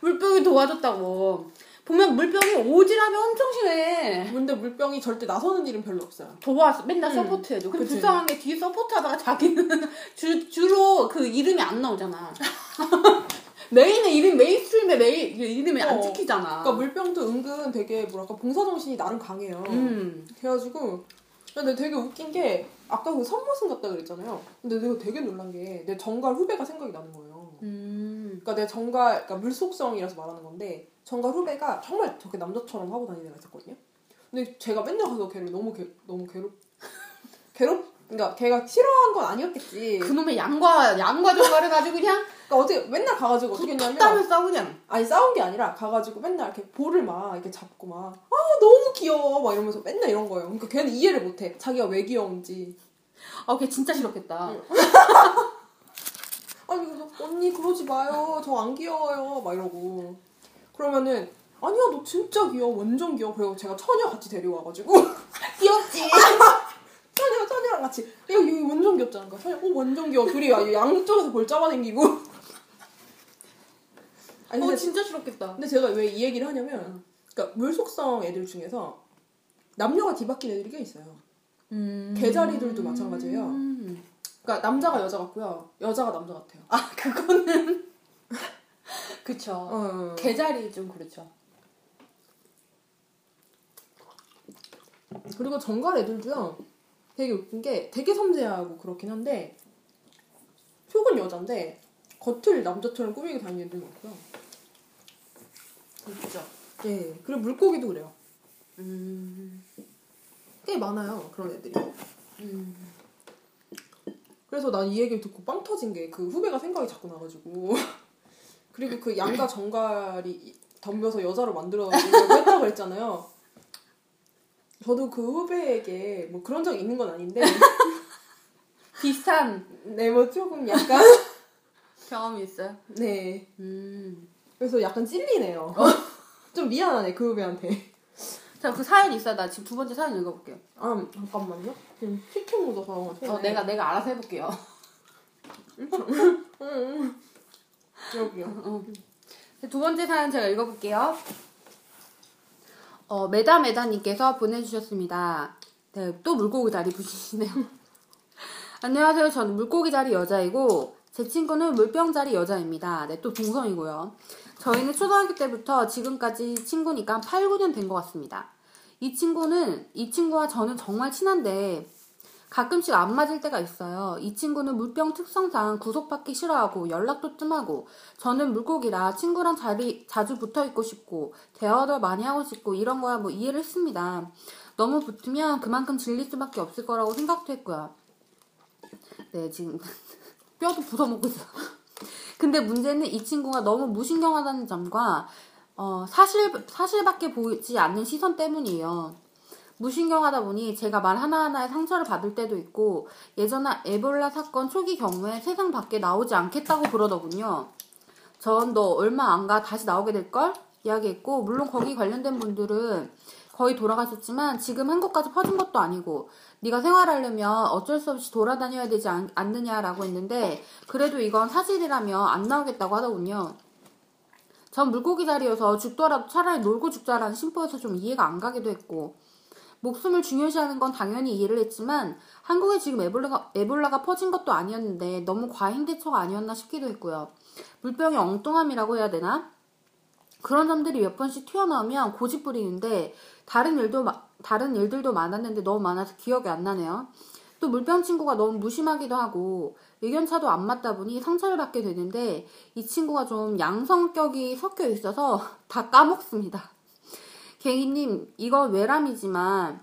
물병이 도와줬다고 보면 물병이 오지랖이 엄청 심해 근데 물병이 절대 나서는 일은 별로 없어요. 도와 맨날 응. support해줘 근데 그치. 불쌍한 게 뒤에 support하다가 자기는 주, 주로 그 이름이 안 나오잖아 main의 이름 mainstream의 main 이름이 안 어. 찍히잖아 그러니까 물병도 은근 되게 뭐랄까 봉사 정신이 나름 강해요. 음. 그래가지고 근데 되게 웃긴 게 아까 그 선모승 같다 그랬잖아요. 근데 내가 되게 놀란 게 내 전갈 후배가 생각이 나는 거예요. 음. 그러니까 내 전갈 그러니까 물속성이라서 말하는 건데 전갈 후배가 정말 저렇게 남자처럼 하고 다니는 애가 있었거든요. 근데 제가 맨날 가서 걔를 너무 괴, 너무 괴롭 괴롭 그러니까 걔가 싫어한 건 아니었겠지. 그놈의 양과 양과 전갈을 가지고 그냥 그러니까 어떻게 맨날 가가지고 어떻게 했냐면 땀을 싸고 그냥 아니 싸운 게 아니라 가가지고 맨날 이렇게 볼을 막 이렇게 잡고 막 아 너무 귀여워 막 이러면서 맨날 이런 거예요. 그러니까 걔는 이해를 못해. 자기가 왜 귀여운지. 아 걔 진짜 싫었겠다 응. 아니 그래서 언니 그러지 마요. 저 안 귀여워요. 막 이러고 그러면은 아니야 너 진짜 귀여워 완전 귀여워. 그리고 제가 처녀 같이 데려와가지고 귀엽지 처녀 처녀랑 같이 야 여기 완전 귀엽잖아. 그러니까 처녀 어 완전 귀여워. 둘이 막 양쪽에서 볼 잡아당기고. 아니 어 근데 진짜 싫었겠다 근데 제가 왜 이 얘기를 하냐면, 그러니까 물속성 애들 중에서 남녀가 뒤바뀐 애들이 꽤 있어요. 음. 개자리들도 마찬가지예요. 음. 그러니까 남자가 여자 같고요, 여자가 남자 같아요. 아 그거는 그쵸 어. 개자리 좀 그렇죠 그리고 정갈 애들도요, 되게 웃긴 게 되게 섬세하고 그렇긴 한데 속은 여잔데 겉을 남자처럼 꾸미고 다니는 애들 많고요. 그렇죠 예, 그리고 물고기도 그래요. 음. 꽤 많아요, 그런 애들이. 음. 그래서 난 이 얘기를 듣고 빵 터진 게 그 후배가 생각이 자꾸 나가지고 그리고 그 양가 정갈이 덤벼서 여자로 만들어가지고 했다고 했잖아요. 저도 그 후배에게 뭐 그런 적이 있는 건 아닌데 비슷한 네뭐 조금 약간 경험이 있어요 네 음. 그래서 약간 찔리네요. 좀 미안하네 그 후배한테. 자, 그 사연 있어. 나 지금 두 번째 사연 읽어볼게요. 아 잠깐만요. 지금 피켓 묻어서. 어, 내가, 내가 알아서 해볼게요. 여기요. 두 번째 사연 제가 읽어볼게요. 어, 메다메다님께서 보내주셨습니다. 네, 또 물고기 다리 부시시네요. 안녕하세요. 저는 물고기 자리 여자이고, 제 친구는 물병 자리 여자입니다. 네, 또 동성이고요. 저희는 초등학교 때부터 지금까지 친구니까 8, 9년 된 것 같습니다. 이 친구는, 이 친구와 저는 정말 친한데, 가끔씩 안 맞을 때가 있어요. 이 친구는 물병 특성상 구속받기 싫어하고 연락도 뜸하고 저는 물고기라 친구랑 자리, 자주 붙어 있고 싶고 대화도 많이 하고 싶고 이런 거야 뭐 이해를 했습니다. 너무 붙으면 그만큼 질릴 수밖에 없을 거라고 생각도 했고요. 네, 지금 뼈도 부숴먹고 있어. 근데 문제는 이 친구가 너무 무신경하다는 점과 어, 사실 사실밖에 보이지 않는 시선 때문이에요. 무신경하다 보니 제가 말 하나하나에 상처를 받을 때도 있고 예전에 에볼라 사건 초기 경우에 세상 밖에 나오지 않겠다고 그러더군요. 전 너 얼마 안 가 다시 나오게 될걸? 이야기했고 물론 거기 관련된 분들은 거의 돌아가셨지만 지금 한국까지 퍼진 것도 아니고 네가 생활하려면 어쩔 수 없이 돌아다녀야 되지 않, 않느냐라고 했는데 그래도 이건 사실이라며 안 나오겠다고 하더군요. 전 물고기 자리여서 죽더라도 차라리 놀고 죽자라는 심보에서 좀 이해가 안 가기도 했고 목숨을 중요시하는 건 당연히 이해를 했지만 한국에 지금 에볼라가, 에볼라가 퍼진 것도 아니었는데 너무 과잉 대처가 아니었나 싶기도 했고요. 물병의 엉뚱함이라고 해야 되나? 그런 점들이 몇 번씩 튀어나오면 고집 부리는데 다른 일도 다른 일들도 많았는데 너무 많아서 기억이 안 나네요. 또 물병 친구가 너무 무심하기도 하고 의견차도 안 맞다 보니 상처를 받게 되는데 이 친구가 좀 양성격이 섞여 있어서 다 까먹습니다. 갱이님, 이건 외람이지만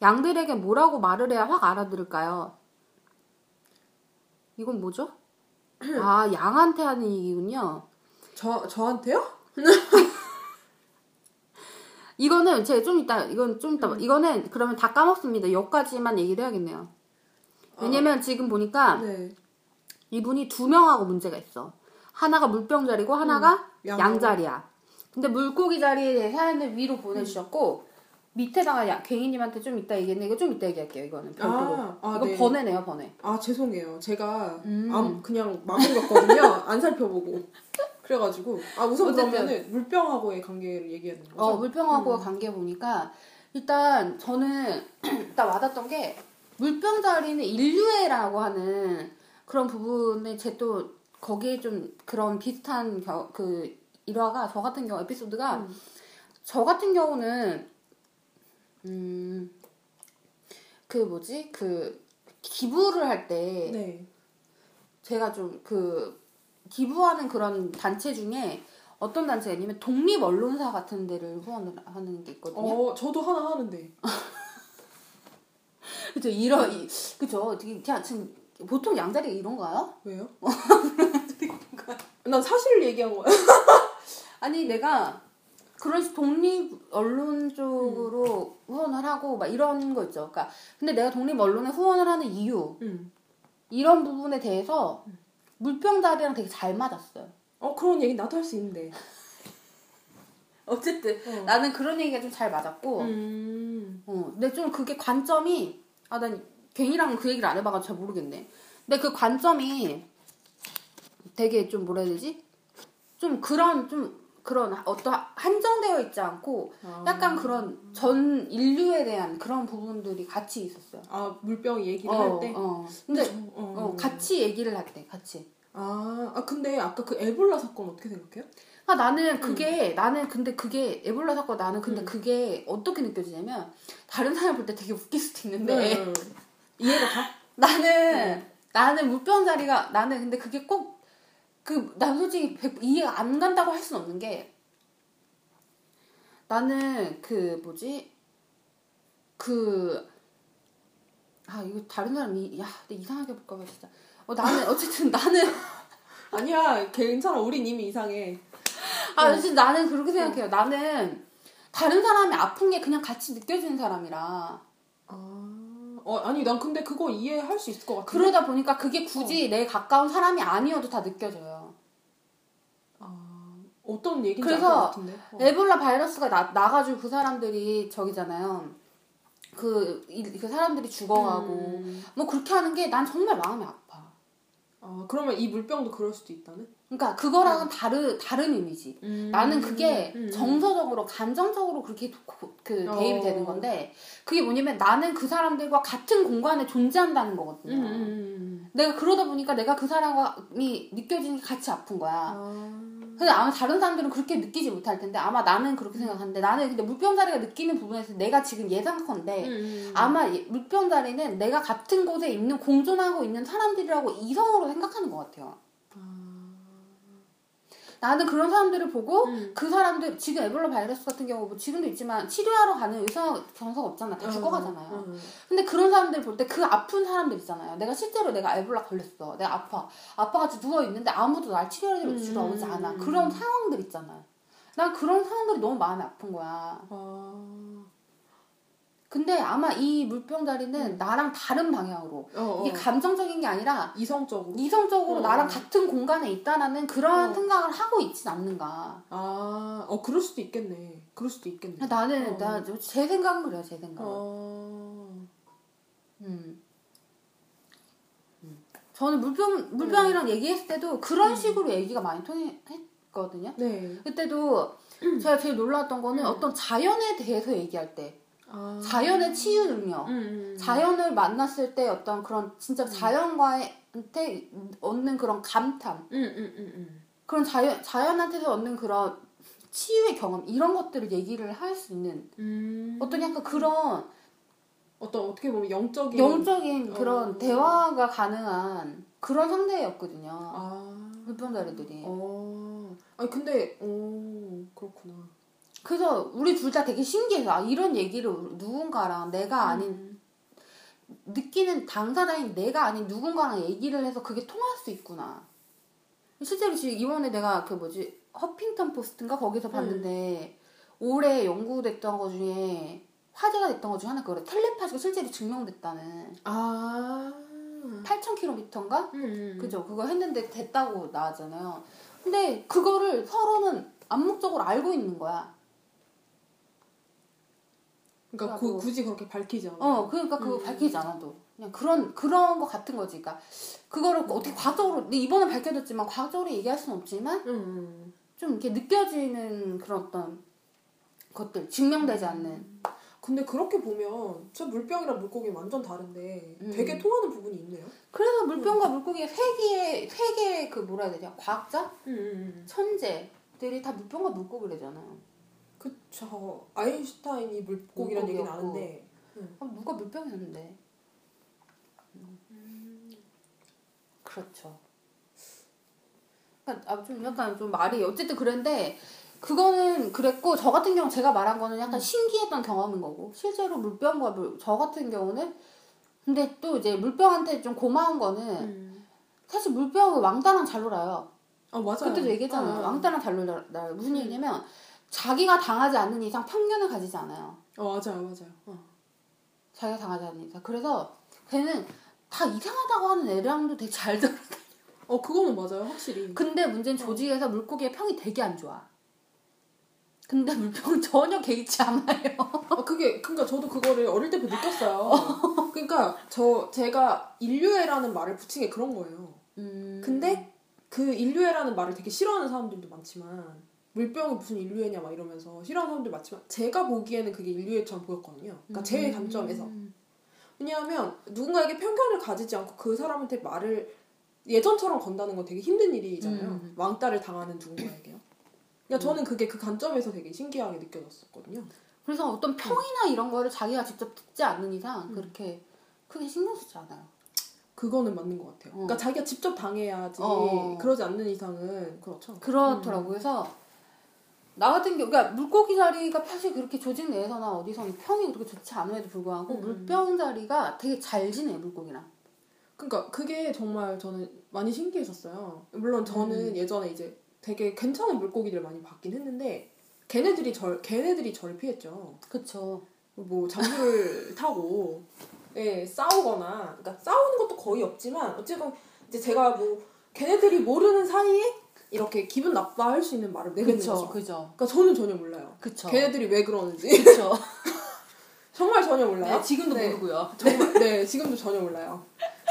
양들에게 뭐라고 말을 해야 확 알아들을까요? 이건 뭐죠? 아, 양한테 하는 얘기군요. 저 저한테요? 이거는 제가 좀 이따 이건 좀 이따 이거는 그러면 다 까먹습니다. 여기까지만 얘기를 해야겠네요. 왜냐면 지금 보니까 네. 이분이 두 명하고 문제가 있어. 하나가 물병 자리고 하나가 양. 양 자리야. 근데 물고기 자리에 사연을 위로 보내주셨고 밑에다가 야, 갱이님한테 좀 이따 얘기했는데 이거 좀 이따 얘기할게요. 이거는 별도로. 아, 아, 이거 네. 번외네요, 번외. 아 죄송해요. 제가 음. 암 그냥 마음 갔거든요. 안 살펴보고. 그래가지고 아 우선 어쨌든. 그러면은 물병하고의 관계를 얘기하는 거죠. 어, 물병하고 음. 관계 보니까 일단 저는 일단 와닿던 게 물병 자리는 인류애라고 하는 그런 부분에 제 또 거기에 좀 그런 비슷한 겨, 그 일화가 저 같은 경우 에피소드가 음. 저 같은 경우는 음 그 뭐지 그 기부를 할때 네. 제가 좀 그 기부하는 그런 단체 중에 어떤 단체냐면 독립 언론사 같은 데를 후원을 하는 게 있거든요. 어 저도 하나 하는데. 그죠 이런 이, 그죠 그냥 지금 보통 양자리 이런가요? 왜요? 난 사실을 얘기한 거야. 아니 내가 그런 식 독립 언론 쪽으로 후원을 하고 막 이런 거 있죠. 그러니까 근데 내가 독립 언론에 후원을 하는 이유 음. 이런 부분에 대해서 물병자리랑 되게 잘 맞았어요. 어 그런 얘기 나도 할 수 있는데. 어쨌든 어. 나는 그런 얘기가 좀 잘 맞았고, 음. 어, 근데 좀 그게 관점이 아 난 괜히랑 그 얘기를 안 해봐가지고 잘 모르겠네. 근데 그 관점이 되게 좀 뭐라 해야 되지? 좀 그런 좀 그런 어떤 한정되어 있지 않고 아. 약간 그런 전 인류에 대한 그런 부분들이 같이 있었어요. 아 물병 얘기를 어, 할 때. 어. 근데 저- 어. 어, 같이 얘기를 할 때 같이. 아, 아 근데 아까 그 에볼라 사건 어떻게 생각해요? 아 나는 그게 나는 근데 그게 에볼라 사건 나는 근데 음. 그게 어떻게 느껴지냐면 다른 사람 볼 때 되게 웃길 수도 있는데 네. 이해가 가? 나는 나는 물병 자리가 나는 근데 그게 꼭 그 난 솔직히 백- 이해가 안 간다고 할 수는 없는 게 나는 그 뭐지? 그 아 이거 다른 사람이 야 이상하게 볼까봐 진짜. 어 나는 어쨌든 나는 아니야 괜찮아 우린 이미 이상해. 아 진짜 나는 그렇게 생각해요. 나는 다른 사람이 아픈 게 그냥 같이 느껴지는 사람이라. 아, 어 아니 난 근데 그거 이해할 수 있을 것 같아. 그러다 보니까 그게 굳이 내 가까운 사람이 아니어도 다 느껴져요 어떤 얘기인지 그래서. 어. 에볼라 바이러스가 나, 나가지고 그 사람들이 저기잖아요. 그, 이, 그 사람들이 죽어가고, 음. 뭐 그렇게 하는 게 난 정말 마음이 아파. 아, 그러면 이 물병도 그럴 수도 있다는? 그러니까 그거랑은 다르, 다른 의미지. 나는 그게 음, 음. 정서적으로, 감정적으로 그렇게 그 대입이 어. 되는 건데, 그게 뭐냐면 나는 그 사람들과 같은 공간에 존재한다는 음, 거거든요. 음, 음. 내가 그러다 보니까 내가 그 사람이 느껴지는 게 같이 아픈 거야. 아. 근데 아마 다른 사람들은 그렇게 느끼지 못할 텐데 아마 나는 그렇게 생각하는데 나는 근데 물병자리가 느끼는 부분에서 내가 지금 예상컨대 음, 음. 아마 이 물병자리는 내가 같은 곳에 있는 공존하고 있는 사람들이라고 이성으로 생각하는 것 같아요. 나는 그런 사람들을 보고 음. 그 사람들 지금 에볼라 바이러스 같은 경우 뭐 지금도 있지만 치료하러 가는 의사 변호사가 없잖아 다 죽어가잖아요. 음. 근데 그런 사람들 볼 때 그 아픈 사람들 있잖아요. 내가 실제로 내가 에볼라 걸렸어. 내가 아파. 아파가지고 누워 있는데 아무도 날 치료해 주러 오지 않아. 음. 그런 상황들 있잖아요. 난 그런 상황들이 너무 마음이 아픈 거야. 아. 근데 아마 이 물병자리는 나랑 다른 방향으로 어, 어. 이게 감정적인 게 아니라 이성적으로. 이성적으로 어. 나랑 같은 공간에 있다라는 그런 어. 생각을 하고 있진 않는가. 아, 어, 그럴 수도 있겠네. 그럴 수도 있겠네. 나는 어. 나제 생각은 그래요. 제 생각. 은 어. 음. 저는 물병 물병이랑 얘기했을 때도 그런 식으로 얘기가 많이 통했거든요. 네. 그때도 제가 제일 놀랐던 거는 어떤 자연에 대해서 얘기할 때 아. 자연의 치유 능력, 음, 음. 자연을 만났을 때 어떤 그런 진짜 자연과한테 얻는 그런 감탄, 음, 음, 음, 음. 그런 자연 자연한테서 얻는 그런 치유의 경험 이런 것들을 얘기를 할 수 있는 음. 어떤 약간 그런 어떤 어떻게 보면 영적인 영적인 그런 어. 대화가 가능한 그런 상대였거든요. 아. 물병자리들이. 어. 아니 근데 오 그렇구나. 그래서 우리 둘 다 되게 신기해서 아, 이런 얘기를 누군가랑 내가 아닌 음. 느끼는 당사자인 내가 아닌 누군가랑 얘기를 해서 그게 통할 수 있구나. 실제로 지금 이번에 내가 그 뭐지 허핑턴 포스트인가 거기서 봤는데 올해 연구됐던 거 중에 화제가 됐던 거 중에 하나 그거래 텔레파시가 실제로 증명됐다는 아. 8,000km인가? 음. 그죠 그거 했는데 됐다고 나왔잖아요. 근데 그거를 서로는 암묵적으로 알고 있는 거야. 그러니까 그, 굳이 그렇게 밝히지 않아. 어, 그러니까 그거 음. 밝히지 않아도 그냥 그런 그런 거 같은 거지. 그러니까 그거를 어떻게 과학적으로 근데 이번에 밝혀졌지만 과학적으로 얘기할 수는 없지만 음, 음. 좀 이렇게 느껴지는 그런 어떤 것들 증명되지 않는 근데 그렇게 보면 저 물병이랑 물고기 완전 다른데 음. 되게 통하는 부분이 있네요. 그래서 물병과 물고기의 세계의 세계의 그 뭐라 해야 되냐 과학자 음, 음. 천재들이 다 물병과 물고기래잖아요. 그쵸. 아인슈타인이 물고기란 얘기는 물고기였고. 아는데. 아, 누가 물병이었는데? 음. 그렇죠. 그러니까 아, 좀 약간 좀 말이 어쨌든 그랬는데 그거는 그랬고 저 같은 경우 제가 말한 거는 약간 신기했던 경험인 거고 실제로 물병과 물, 저 같은 경우는 근데 또 이제 물병한테 좀 고마운 거는 음. 사실 물병은 왕따랑 잘 놀아요. 아 맞아요. 그때도 얘기했잖아요. 어. 왕따랑 잘 놀아요. 무슨 얘기냐면 자기가 당하지 않는 이상 편견을 가지지 않아요. 어 맞아요 맞아요. 어. 자기가 당하지 않는 이상. 그래서 걔는 다 이상하다고 하는 애랑도 되게 잘 들어. 어 그거는 맞아요 확실히. 근데 문제는 조직에서 물고기의 평이 되게 안 좋아. 근데 물병은 전혀 개의치 않아요. 아 그게 그러니까 저도 그거를 어릴 때부터 느꼈어요. 그러니까 저 제가 인류애라는 말을 붙인 게 그런 거예요. 음. 근데 그 인류애라는 말을 되게 싫어하는 사람들도 많지만 물병이 무슨 인류애냐 막 이러면서 싫어하는 사람들 많지만 제가 보기에는 그게 인류애처럼 보였거든요. 그러니까 제 관점에서. 음. 왜냐하면 누군가에게 편견을 가지지 않고 그 사람한테 말을 예전처럼 건다는 건 되게 힘든 일이잖아요. 음. 왕따를 당하는 누군가에게요. 그러니까 저는 그게 그 관점에서 되게 신기하게 느껴졌었거든요. 그래서 어떤 평이나 이런 거를 자기가 직접 듣지 않는 이상 그렇게 크게 신경 쓰지 않아요. 그거는 맞는 것 같아요. 어. 그러니까 자기가 직접 당해야지 어. 그러지 않는 이상은 그렇죠. 그렇더라고요. 그래서 나 같은 경우, 그러니까 물고기 자리가 사실 그렇게 조직 내에서나 어디서는 평이 그렇게 좋지 않음에도 불구하고 음. 물병 자리가 되게 잘 지내 물고기랑. 그러니까 그게 정말 저는 많이 신기했었어요. 물론 저는 음. 예전에 이제 되게 괜찮은 물고기들 많이 봤긴 했는데 걔네들이 절 걔네들이 저를 피했죠. 그쵸. 뭐 잠수를 타고 예 싸우거나 그러니까 싸우는 것도 거의 없지만 어쨌든 이제 제가 뭐 걔네들이 모르는 사이에 이렇게 기분 나빠할 수 있는 말을 내뱉는 그쵸, 거죠. 그죠. 그러니까 저는 전혀 몰라요. 그쵸. 걔네들이 왜 그러는지 그쵸. 정말 전혀 몰라요. 네, 지금도 네. 모르고요. 정말 네 지금도 전혀 몰라요.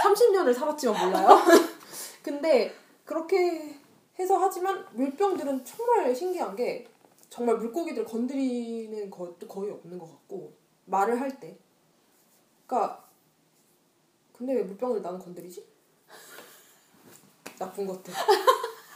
30년을 살았지만 몰라요. 근데 그렇게 해서 하지만 물병들은 정말 신기한 게 정말 물고기들 건드리는 것도 거의 없는 것 같고 말을 할 때. 그러니까 근데 왜 물병을 나는 건드리지? 나쁜 것들.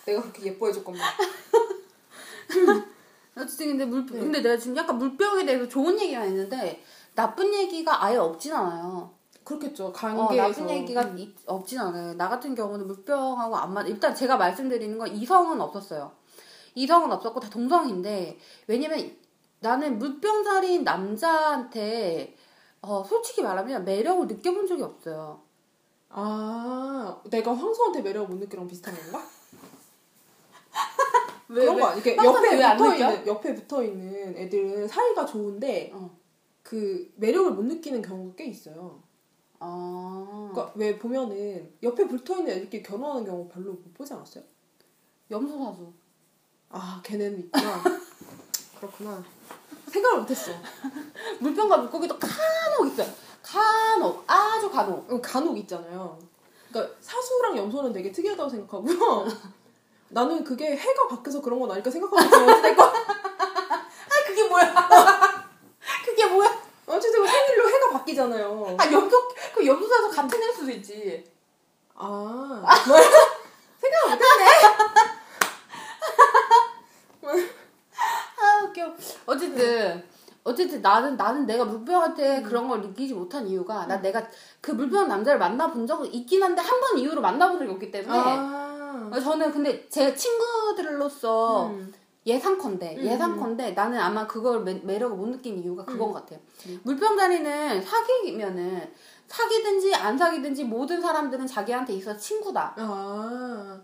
내가 그렇게 예뻐해줄 것만. 어쨌든 근데 물 네. 근데 내가 지금 약간 물병에 대해서 좋은 얘기만 했는데 나쁜 얘기가 아예 없진 않아요. 그렇겠죠. 어, 관계에서. 나쁜 얘기가 이- 없진 않아요. 나 같은 경우는 물병하고 안 맞. 일단 제가 말씀드리는 건 이성은 없었어요. 이성은 없었고 다 동성인데 왜냐면 나는 물병살인 남자한테 어, 솔직히 말하면 매력을 느껴본 적이 없어요. 아, 내가 황소한테 매력 못 느끼랑 비슷한 건가? 왜, 그런 왜? 거 아니? 이렇게 황소한테 옆에 붙어? 있는 옆에 붙어 있는 애들은 사이가 좋은데 어. 그 매력을 못 느끼는 경우가 꽤 있어요. 아, 그러니까 왜 보면은 옆에 붙어 있는 애들끼리 결혼하는 경우 별로 못 보지 않았어요? 염소사수. 아, 걔네는 있구나. 그렇구나. 생각을 못했어. 물병과 물고기도 간혹 있어요. 간혹, 아주 간혹. 어, 간혹 있잖아요. 그러니까 사수랑 염소는 되게 특이하다고 생각하고요. 나는 그게 해가 바뀌어서 그런 건 아닐까 생각하고 있지만 어쨌든 아, 그게 뭐야? 그게 뭐야? 어쨌든 생일로 해가 바뀌잖아요. 아, 염소, 그 염소사수 같은 애 수도 있지. 아, 생각 못했네. 아 웃겨. 어쨌든 어쨌든 나는 나는 내가 물병한테 그런 걸 느끼지 못한 이유가 난 내가 그 물병 남자를 만나본 적은 있긴 한데 한 번 이후로 만나본 적이 없기 때문에 아, 저는 근데 제 친구들로서 음. 예상컨대 음. 예상컨대 나는 아마 그걸 매, 매력을 못 느낀 이유가 그건 음. 것 같아요. 음. 물병자리는 사귀면은 사귀든지 안 사귀든지 모든 사람들은 자기한테 있어 친구다 아,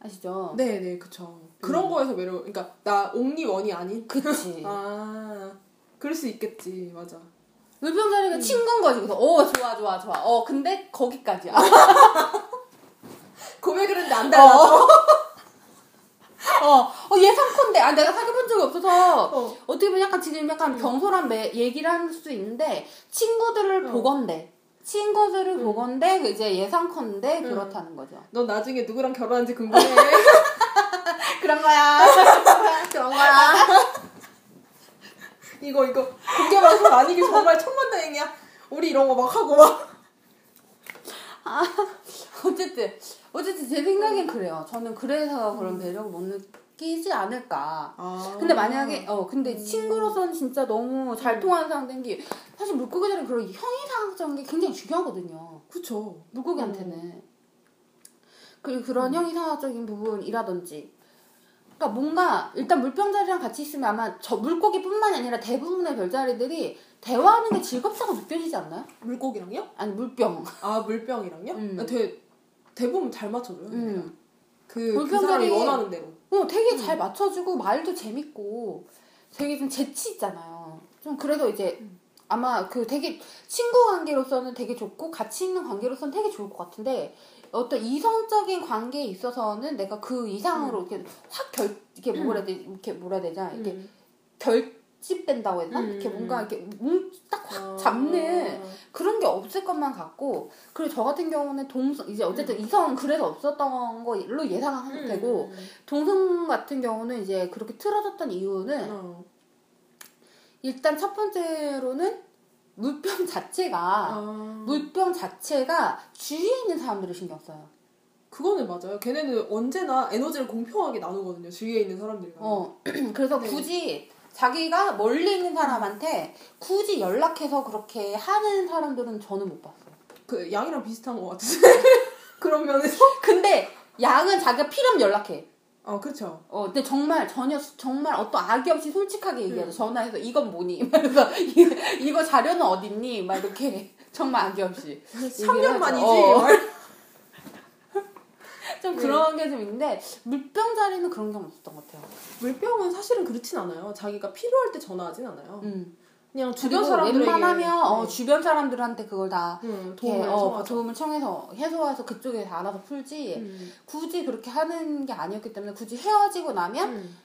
아시죠? 네, 네, 그쵸. 그런 거에서 매력, 그러니까 나 옥리 원이 아닌. 그치. 아, 그럴 수 있겠지, 맞아. 물병자리가 친구인 거지. 그래서 어 좋아 좋아 좋아. 어 근데 거기까지야. 고백을 했는데 안 달라서. 어, 어 예상컨대. 아 내가 사귀어본 적이 없어서 어. 어떻게 보면 약간 지금 약간 경솔한 매, 얘기를 할 수 있는데 친구들을 어. 보건대. 친구들을 음. 보건대 그 이제 예상컨대 음. 그렇다는 거죠. 넌 나중에 누구랑 결혼하는지 궁금해. 그런 거야. 그런 거야. 이거, 이거, 공개 방송 아니길 정말 천만다행이야. 우리 이런 거 막 하고 막. 어쨌든 어쨌든 제 생각엔 그래요. 저는 그래서 그런 매력을 못 느끼지 않을까. 아. 근데 만약에 어 근데 친구로서는 진짜 너무 잘 통하는 상대인 게 사실 물고기들은 그런 형이상적인 게 굉장히 중요하거든요. 그쵸. 물고기한테는 그리고 그런 형이상학적인 부분이라든지 그러니까 뭔가 일단 물병자리랑 같이 있으면 아마 저 물고기뿐만이 아니라 대부분의 별자리들이 대화하는 게 즐겁다고 느껴지지 않나요? 물고기랑요? 아니 물병. 아, 물병이랑요? 음. 아, 대, 대부분 잘 맞춰줘요. 음. 그, 그 물병들이- 사람이 원하는 대로. 어, 되게 잘 맞춰주고 말도 재밌고 되게 좀 재치 있잖아요. 좀 그래서 이제 아마 그 되게 친구 관계로서는 되게 좋고 같이 있는 관계로서는 되게 좋을 것 같은데 어떤 이성적인 관계에 있어서는 내가 그 이상으로 이렇게 확 결 이렇게 뭐라 해야 되 이렇게 뭐라 해야 되냐 이렇게 음. 결집된다고 해야 되나 음. 이렇게 뭔가 이렇게 뭉딱확 아. 잡는 그런 게 없을 것만 같고 그리고 저 같은 경우는 동성 이제 어쨌든 이성은 그래서 없었던 걸로 예상하면 음. 되고 동성 같은 경우는 이제 그렇게 틀어졌던 이유는 어. 일단 첫 번째로는 물병 자체가 아. 물병 자체가 주위에 있는 사람들을 신경 써요. 그거는 맞아요. 걔네는 언제나 에너지를 공평하게 나누거든요. 주위에 있는 사람들과. 어 그래서 네. 굳이 자기가 멀리 있는 사람한테 굳이 연락해서 그렇게 하는 사람들은 저는 못 봤어요. 그 양이랑 비슷한 것 같은데. 그런 면에서. 근데 양은 자기가 필요하면 연락해. 아, 그렇죠. 어, 근데 정말 전혀 정말 어떤 악의 없이 솔직하게 얘기하죠. 음. 전화해서 이건 뭐니? 그래서 이거 자료는 어딨니? 막 이렇게 정말 악의 없이. 3년 만이지. 어. 좀 네. 그런 게좀 있는데 물병 자리는 그런 게 없었던 것 같아요. 물병은 사실은 그렇진 않아요. 자기가 필요할 때 전화하진 않아요. 음. 그냥 주변 사람들에게 웬만하면 어, 네. 주변 사람들한테 그걸 다 응, 도움을 어, 청하죠. 도움을 청해서 해소해서 그쪽에 다 알아서 풀지 음. 굳이 그렇게 하는 게 아니었기 때문에 굳이 헤어지고 나면 음.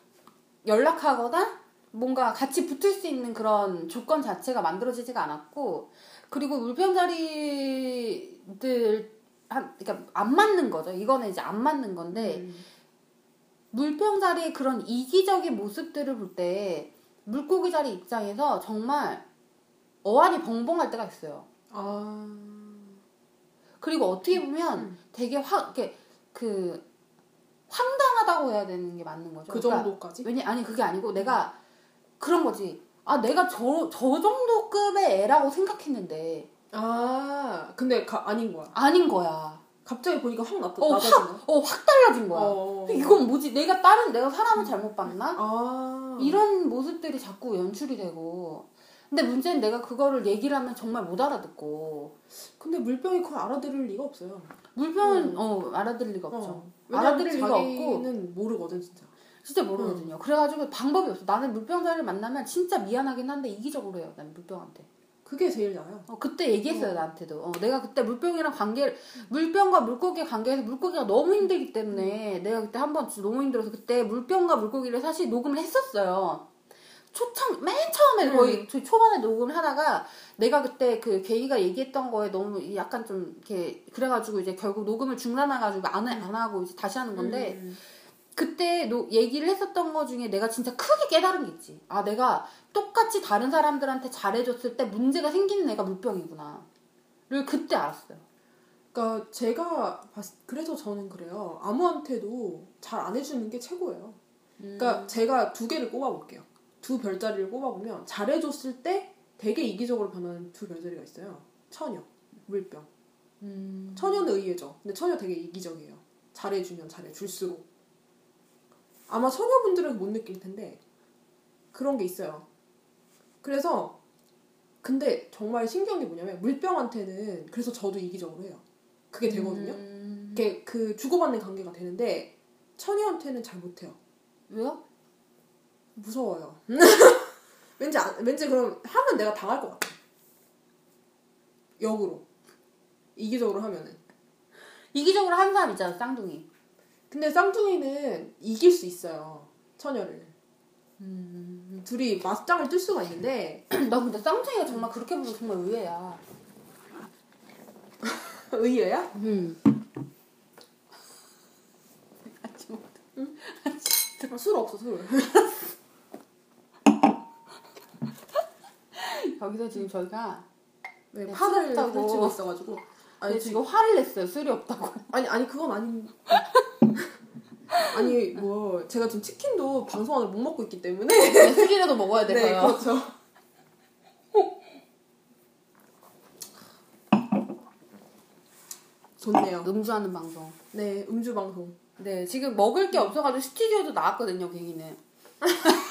연락하거나 뭔가 같이 붙을 수 있는 그런 조건 자체가 만들어지지가 않았고 그리고 물병자리들 한 그러니까 안 맞는 거죠. 이거는 이제 안 맞는 건데 음. 물병자리의 그런 이기적인 모습들을 볼 때 물고기 자리 입장에서 정말 어안이 벙벙할 때가 있어요. 아. 그리고 어떻게 보면 음. 되게 확 이렇게 그 황당하다고 해야 되는 게 맞는 거죠. 그 그러니까 정도까지? 왜냐 아니 그게 아니고 내가 그런 거지. 아 내가 저 저 정도 급의 애라고 생각했는데 아, 근데 가, 아닌 거야. 아닌 거야. 갑자기 보니까 확 나, 어, 나가지나? 어확 달라진 거야. 어. 이건 뭐지? 내가 다른 내가 사람을 잘못 봤나? 아. 이런 모습들이 자꾸 연출이 되고. 근데 문제는 내가 그거를 얘기를 하면 정말 못 알아듣고 근데 물병이 그걸 알아들을 리가 없어요. 물병은 어 알아들을 리가 없죠. 어. 알아들을 리가 없고 자기는 모르거든, 진짜. 진짜 모르거든요. 그래가지고 방법이 없어. 나는 물병자를 만나면 진짜 미안하긴 한데 이기적으로 해요. 나는 물병한테. 그게 제일 나아요. 어, 그때 얘기했어요 나한테도. 어, 내가 그때 물병이랑 관계를 물병과 물고기 관계에서 물고기가 너무 힘들기 때문에 내가 그때 한 번 너무 힘들어서 그때 물병과 물고기를 사실 녹음을 했었어요. 초창 맨 처음에 거의 저희 초반에 녹음을 하다가 내가 그때 그 게이가 얘기했던 거에 너무 약간 좀 이렇게 그래가지고 이제 결국 녹음을 중단해가지고 안, 해- 안 하고 이제 다시 하는 건데 음. 그때 노, 얘기를 했었던 거 중에 내가 진짜 크게 깨달은 게 있지. 아, 내가 똑같이 다른 사람들한테 잘해줬을 때 문제가 생기는 애가 물병이구나. 를 그때 알았어요. 그러니까 제가 봤, 그래서 저는 그래요. 아무한테도 잘 안 해주는 게 최고예요. 음. 그러니까 제가 두 개를 꼽아볼게요. 두 별자리를 꼽아보면 잘해줬을 때 되게 이기적으로 변하는 두 별자리가 있어요. 처녀, 물병. 음. 처녀는 의외죠. 근데 처녀 되게 이기적이에요. 잘해주면 잘해 줄수록. 아마 처녀분들은 못 느낄 텐데 그런 게 있어요. 그래서 근데 정말 신기한 게 뭐냐면 물병한테는 그래서 저도 이기적으로 해요. 그게 되거든요. 음. 이게 그 주고받는 관계가 되는데 처녀한테는 잘 못해요. 왜요? 무서워요. 왠지 안- 왠지 그럼 하면 내가 당할 것 같아. 역으로 이기적으로 하면은. 이기적으로 하는 사람 있잖아, 쌍둥이. 근데 쌍둥이는 이길 수 있어요. 처녀를. 음. 둘이 맞짱을 뜰 수가 있는데 나 근데 쌍둥이가 정말 그렇게 보면 정말 의외야. 의외야? 음. 아, 술 없어 술. 여기서 지금 저희가 네, 네, 술 없다고. 펼치고 있어가지고. 아니, 아니 지금 화를 냈어요, 술이 없다고. 아니 아니 그건 아닌. 아니 뭐 제가 지금 치킨도 방송 안에 못 먹고 있기 때문에. 네, 술이라도 먹어야 네 돼서요. 그렇죠. 좋네요. 음주하는 방송. 네 음주 방송. 네, 지금 먹을 게 없어가지고 스튜디오도 나왔거든요, 갱이는.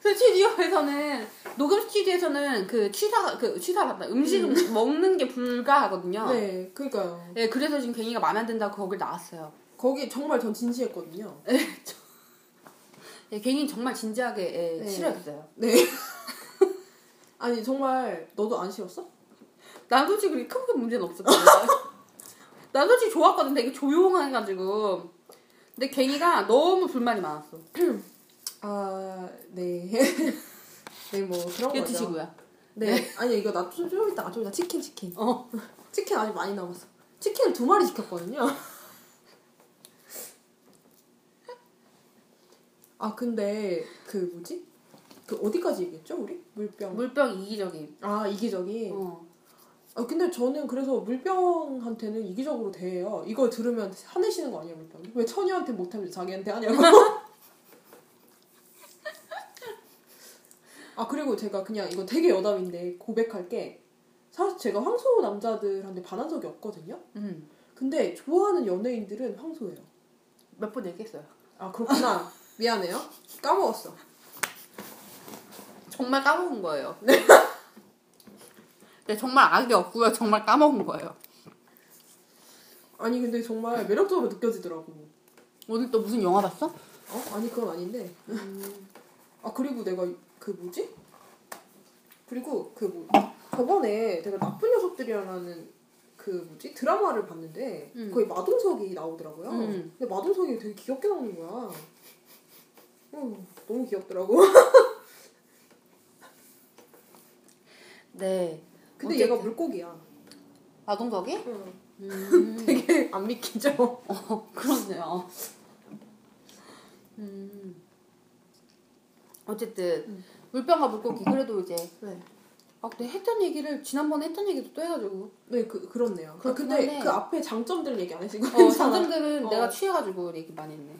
스튜디오에서는, 녹음 스튜디오에서는 그 취사, 그 취사란다. 음식 먹는 게 불가하거든요. 네. 네 그러니까요. 그래서 지금 갱이가 마음에 안 든다고 거길 나왔어요. 거기 정말 전 진지했거든요. 네, 갱이는 정말 진지하게 예, 네. 싫어했어요. 네. 아니 정말 너도 안 싫었어? 난 솔직히 그렇게 크게 문제는 없었거든. 난 솔직히 좋았거든. 되게 조용해가지고. 근데 갱이가 너무 불만이 많았어. 아 네. 네 뭐 그런 거죠. 드시고요. 네. 아니 이거 나좀 좀 이따 좀 이따 치킨 치킨. 어. 치킨 아직 많이 남았어. 치킨을 두 마리 시켰거든요. 아 근데 그 뭐지? 그 어디까지 얘기했죠 우리? 물병. 물병 이기적인. 아 이기적이. 어. 아 근데 저는 그래서 물병한테는 이기적으로 대해요. 이거 들으면 화내시는 거 아니에요 물병이? 왜 처녀한테 못하면 자기한테 하냐고. 아 그리고 제가 그냥 이거 되게 여담인데 고백할 게 사실 제가 황소 남자들한테 반한 적이 없거든요. 음. 근데 좋아하는 연예인들은 황소예요. 몇 번 얘기했어요. 아 그렇구나. 미안해요. 까먹었어. 정말 까먹은 거예요. 네, 정말 악이 없고요. 정말 까먹은 거예요. 아니 근데 정말 매력적으로 느껴지더라고. 오늘 또 무슨 영화 봤어? 어? 아니 그건 아닌데. 아 그리고 내가 그 뭐지? 그리고 그 뭐, 저번에 내가 나쁜 녀석들이라는 그 뭐지 드라마를 봤는데 음. 거기 마동석이 나오더라고요. 음. 근데 마동석이 되게 귀엽게 나오는 거야. 어, 너무 귀엽더라고. 네. 근데 어쨌든. 얘가 물고기야. 마동석이? 응. 음. 되게 안 믿기죠. 어, 그렇네요. 음. 어쨌든 음. 물병과 물고기 그래도 이제 네. 아 근데 했던 얘기를 지난번에 했던 얘기도 또 해가지고 네, 그 그렇네요. 그, 그렇긴 근데 한데. 그 앞에 장점들 얘기 안 하시고 어. 장점들은 어. 내가 취해가지고 얘기 많이 했네.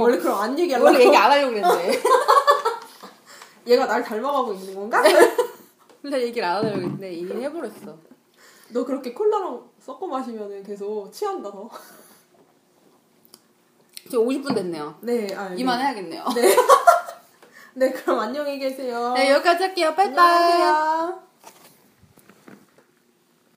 원래 그럼 안 얘기하려고 원래 얘기 안 하려고 그랬는데 얘가 날 닮아가고 있는 건가? 원래 얘기를 안 하려고 했는데 얘기를 해버렸어. 너 그렇게 콜라랑 섞어 마시면은 계속 취한다 더. 지금 50분 됐네요. 네, 아, 네. 이만해야겠네요. 네, 그럼 안녕히 계세요. 네 여기까지 할게요. 빠이빠이. 안녕하세요.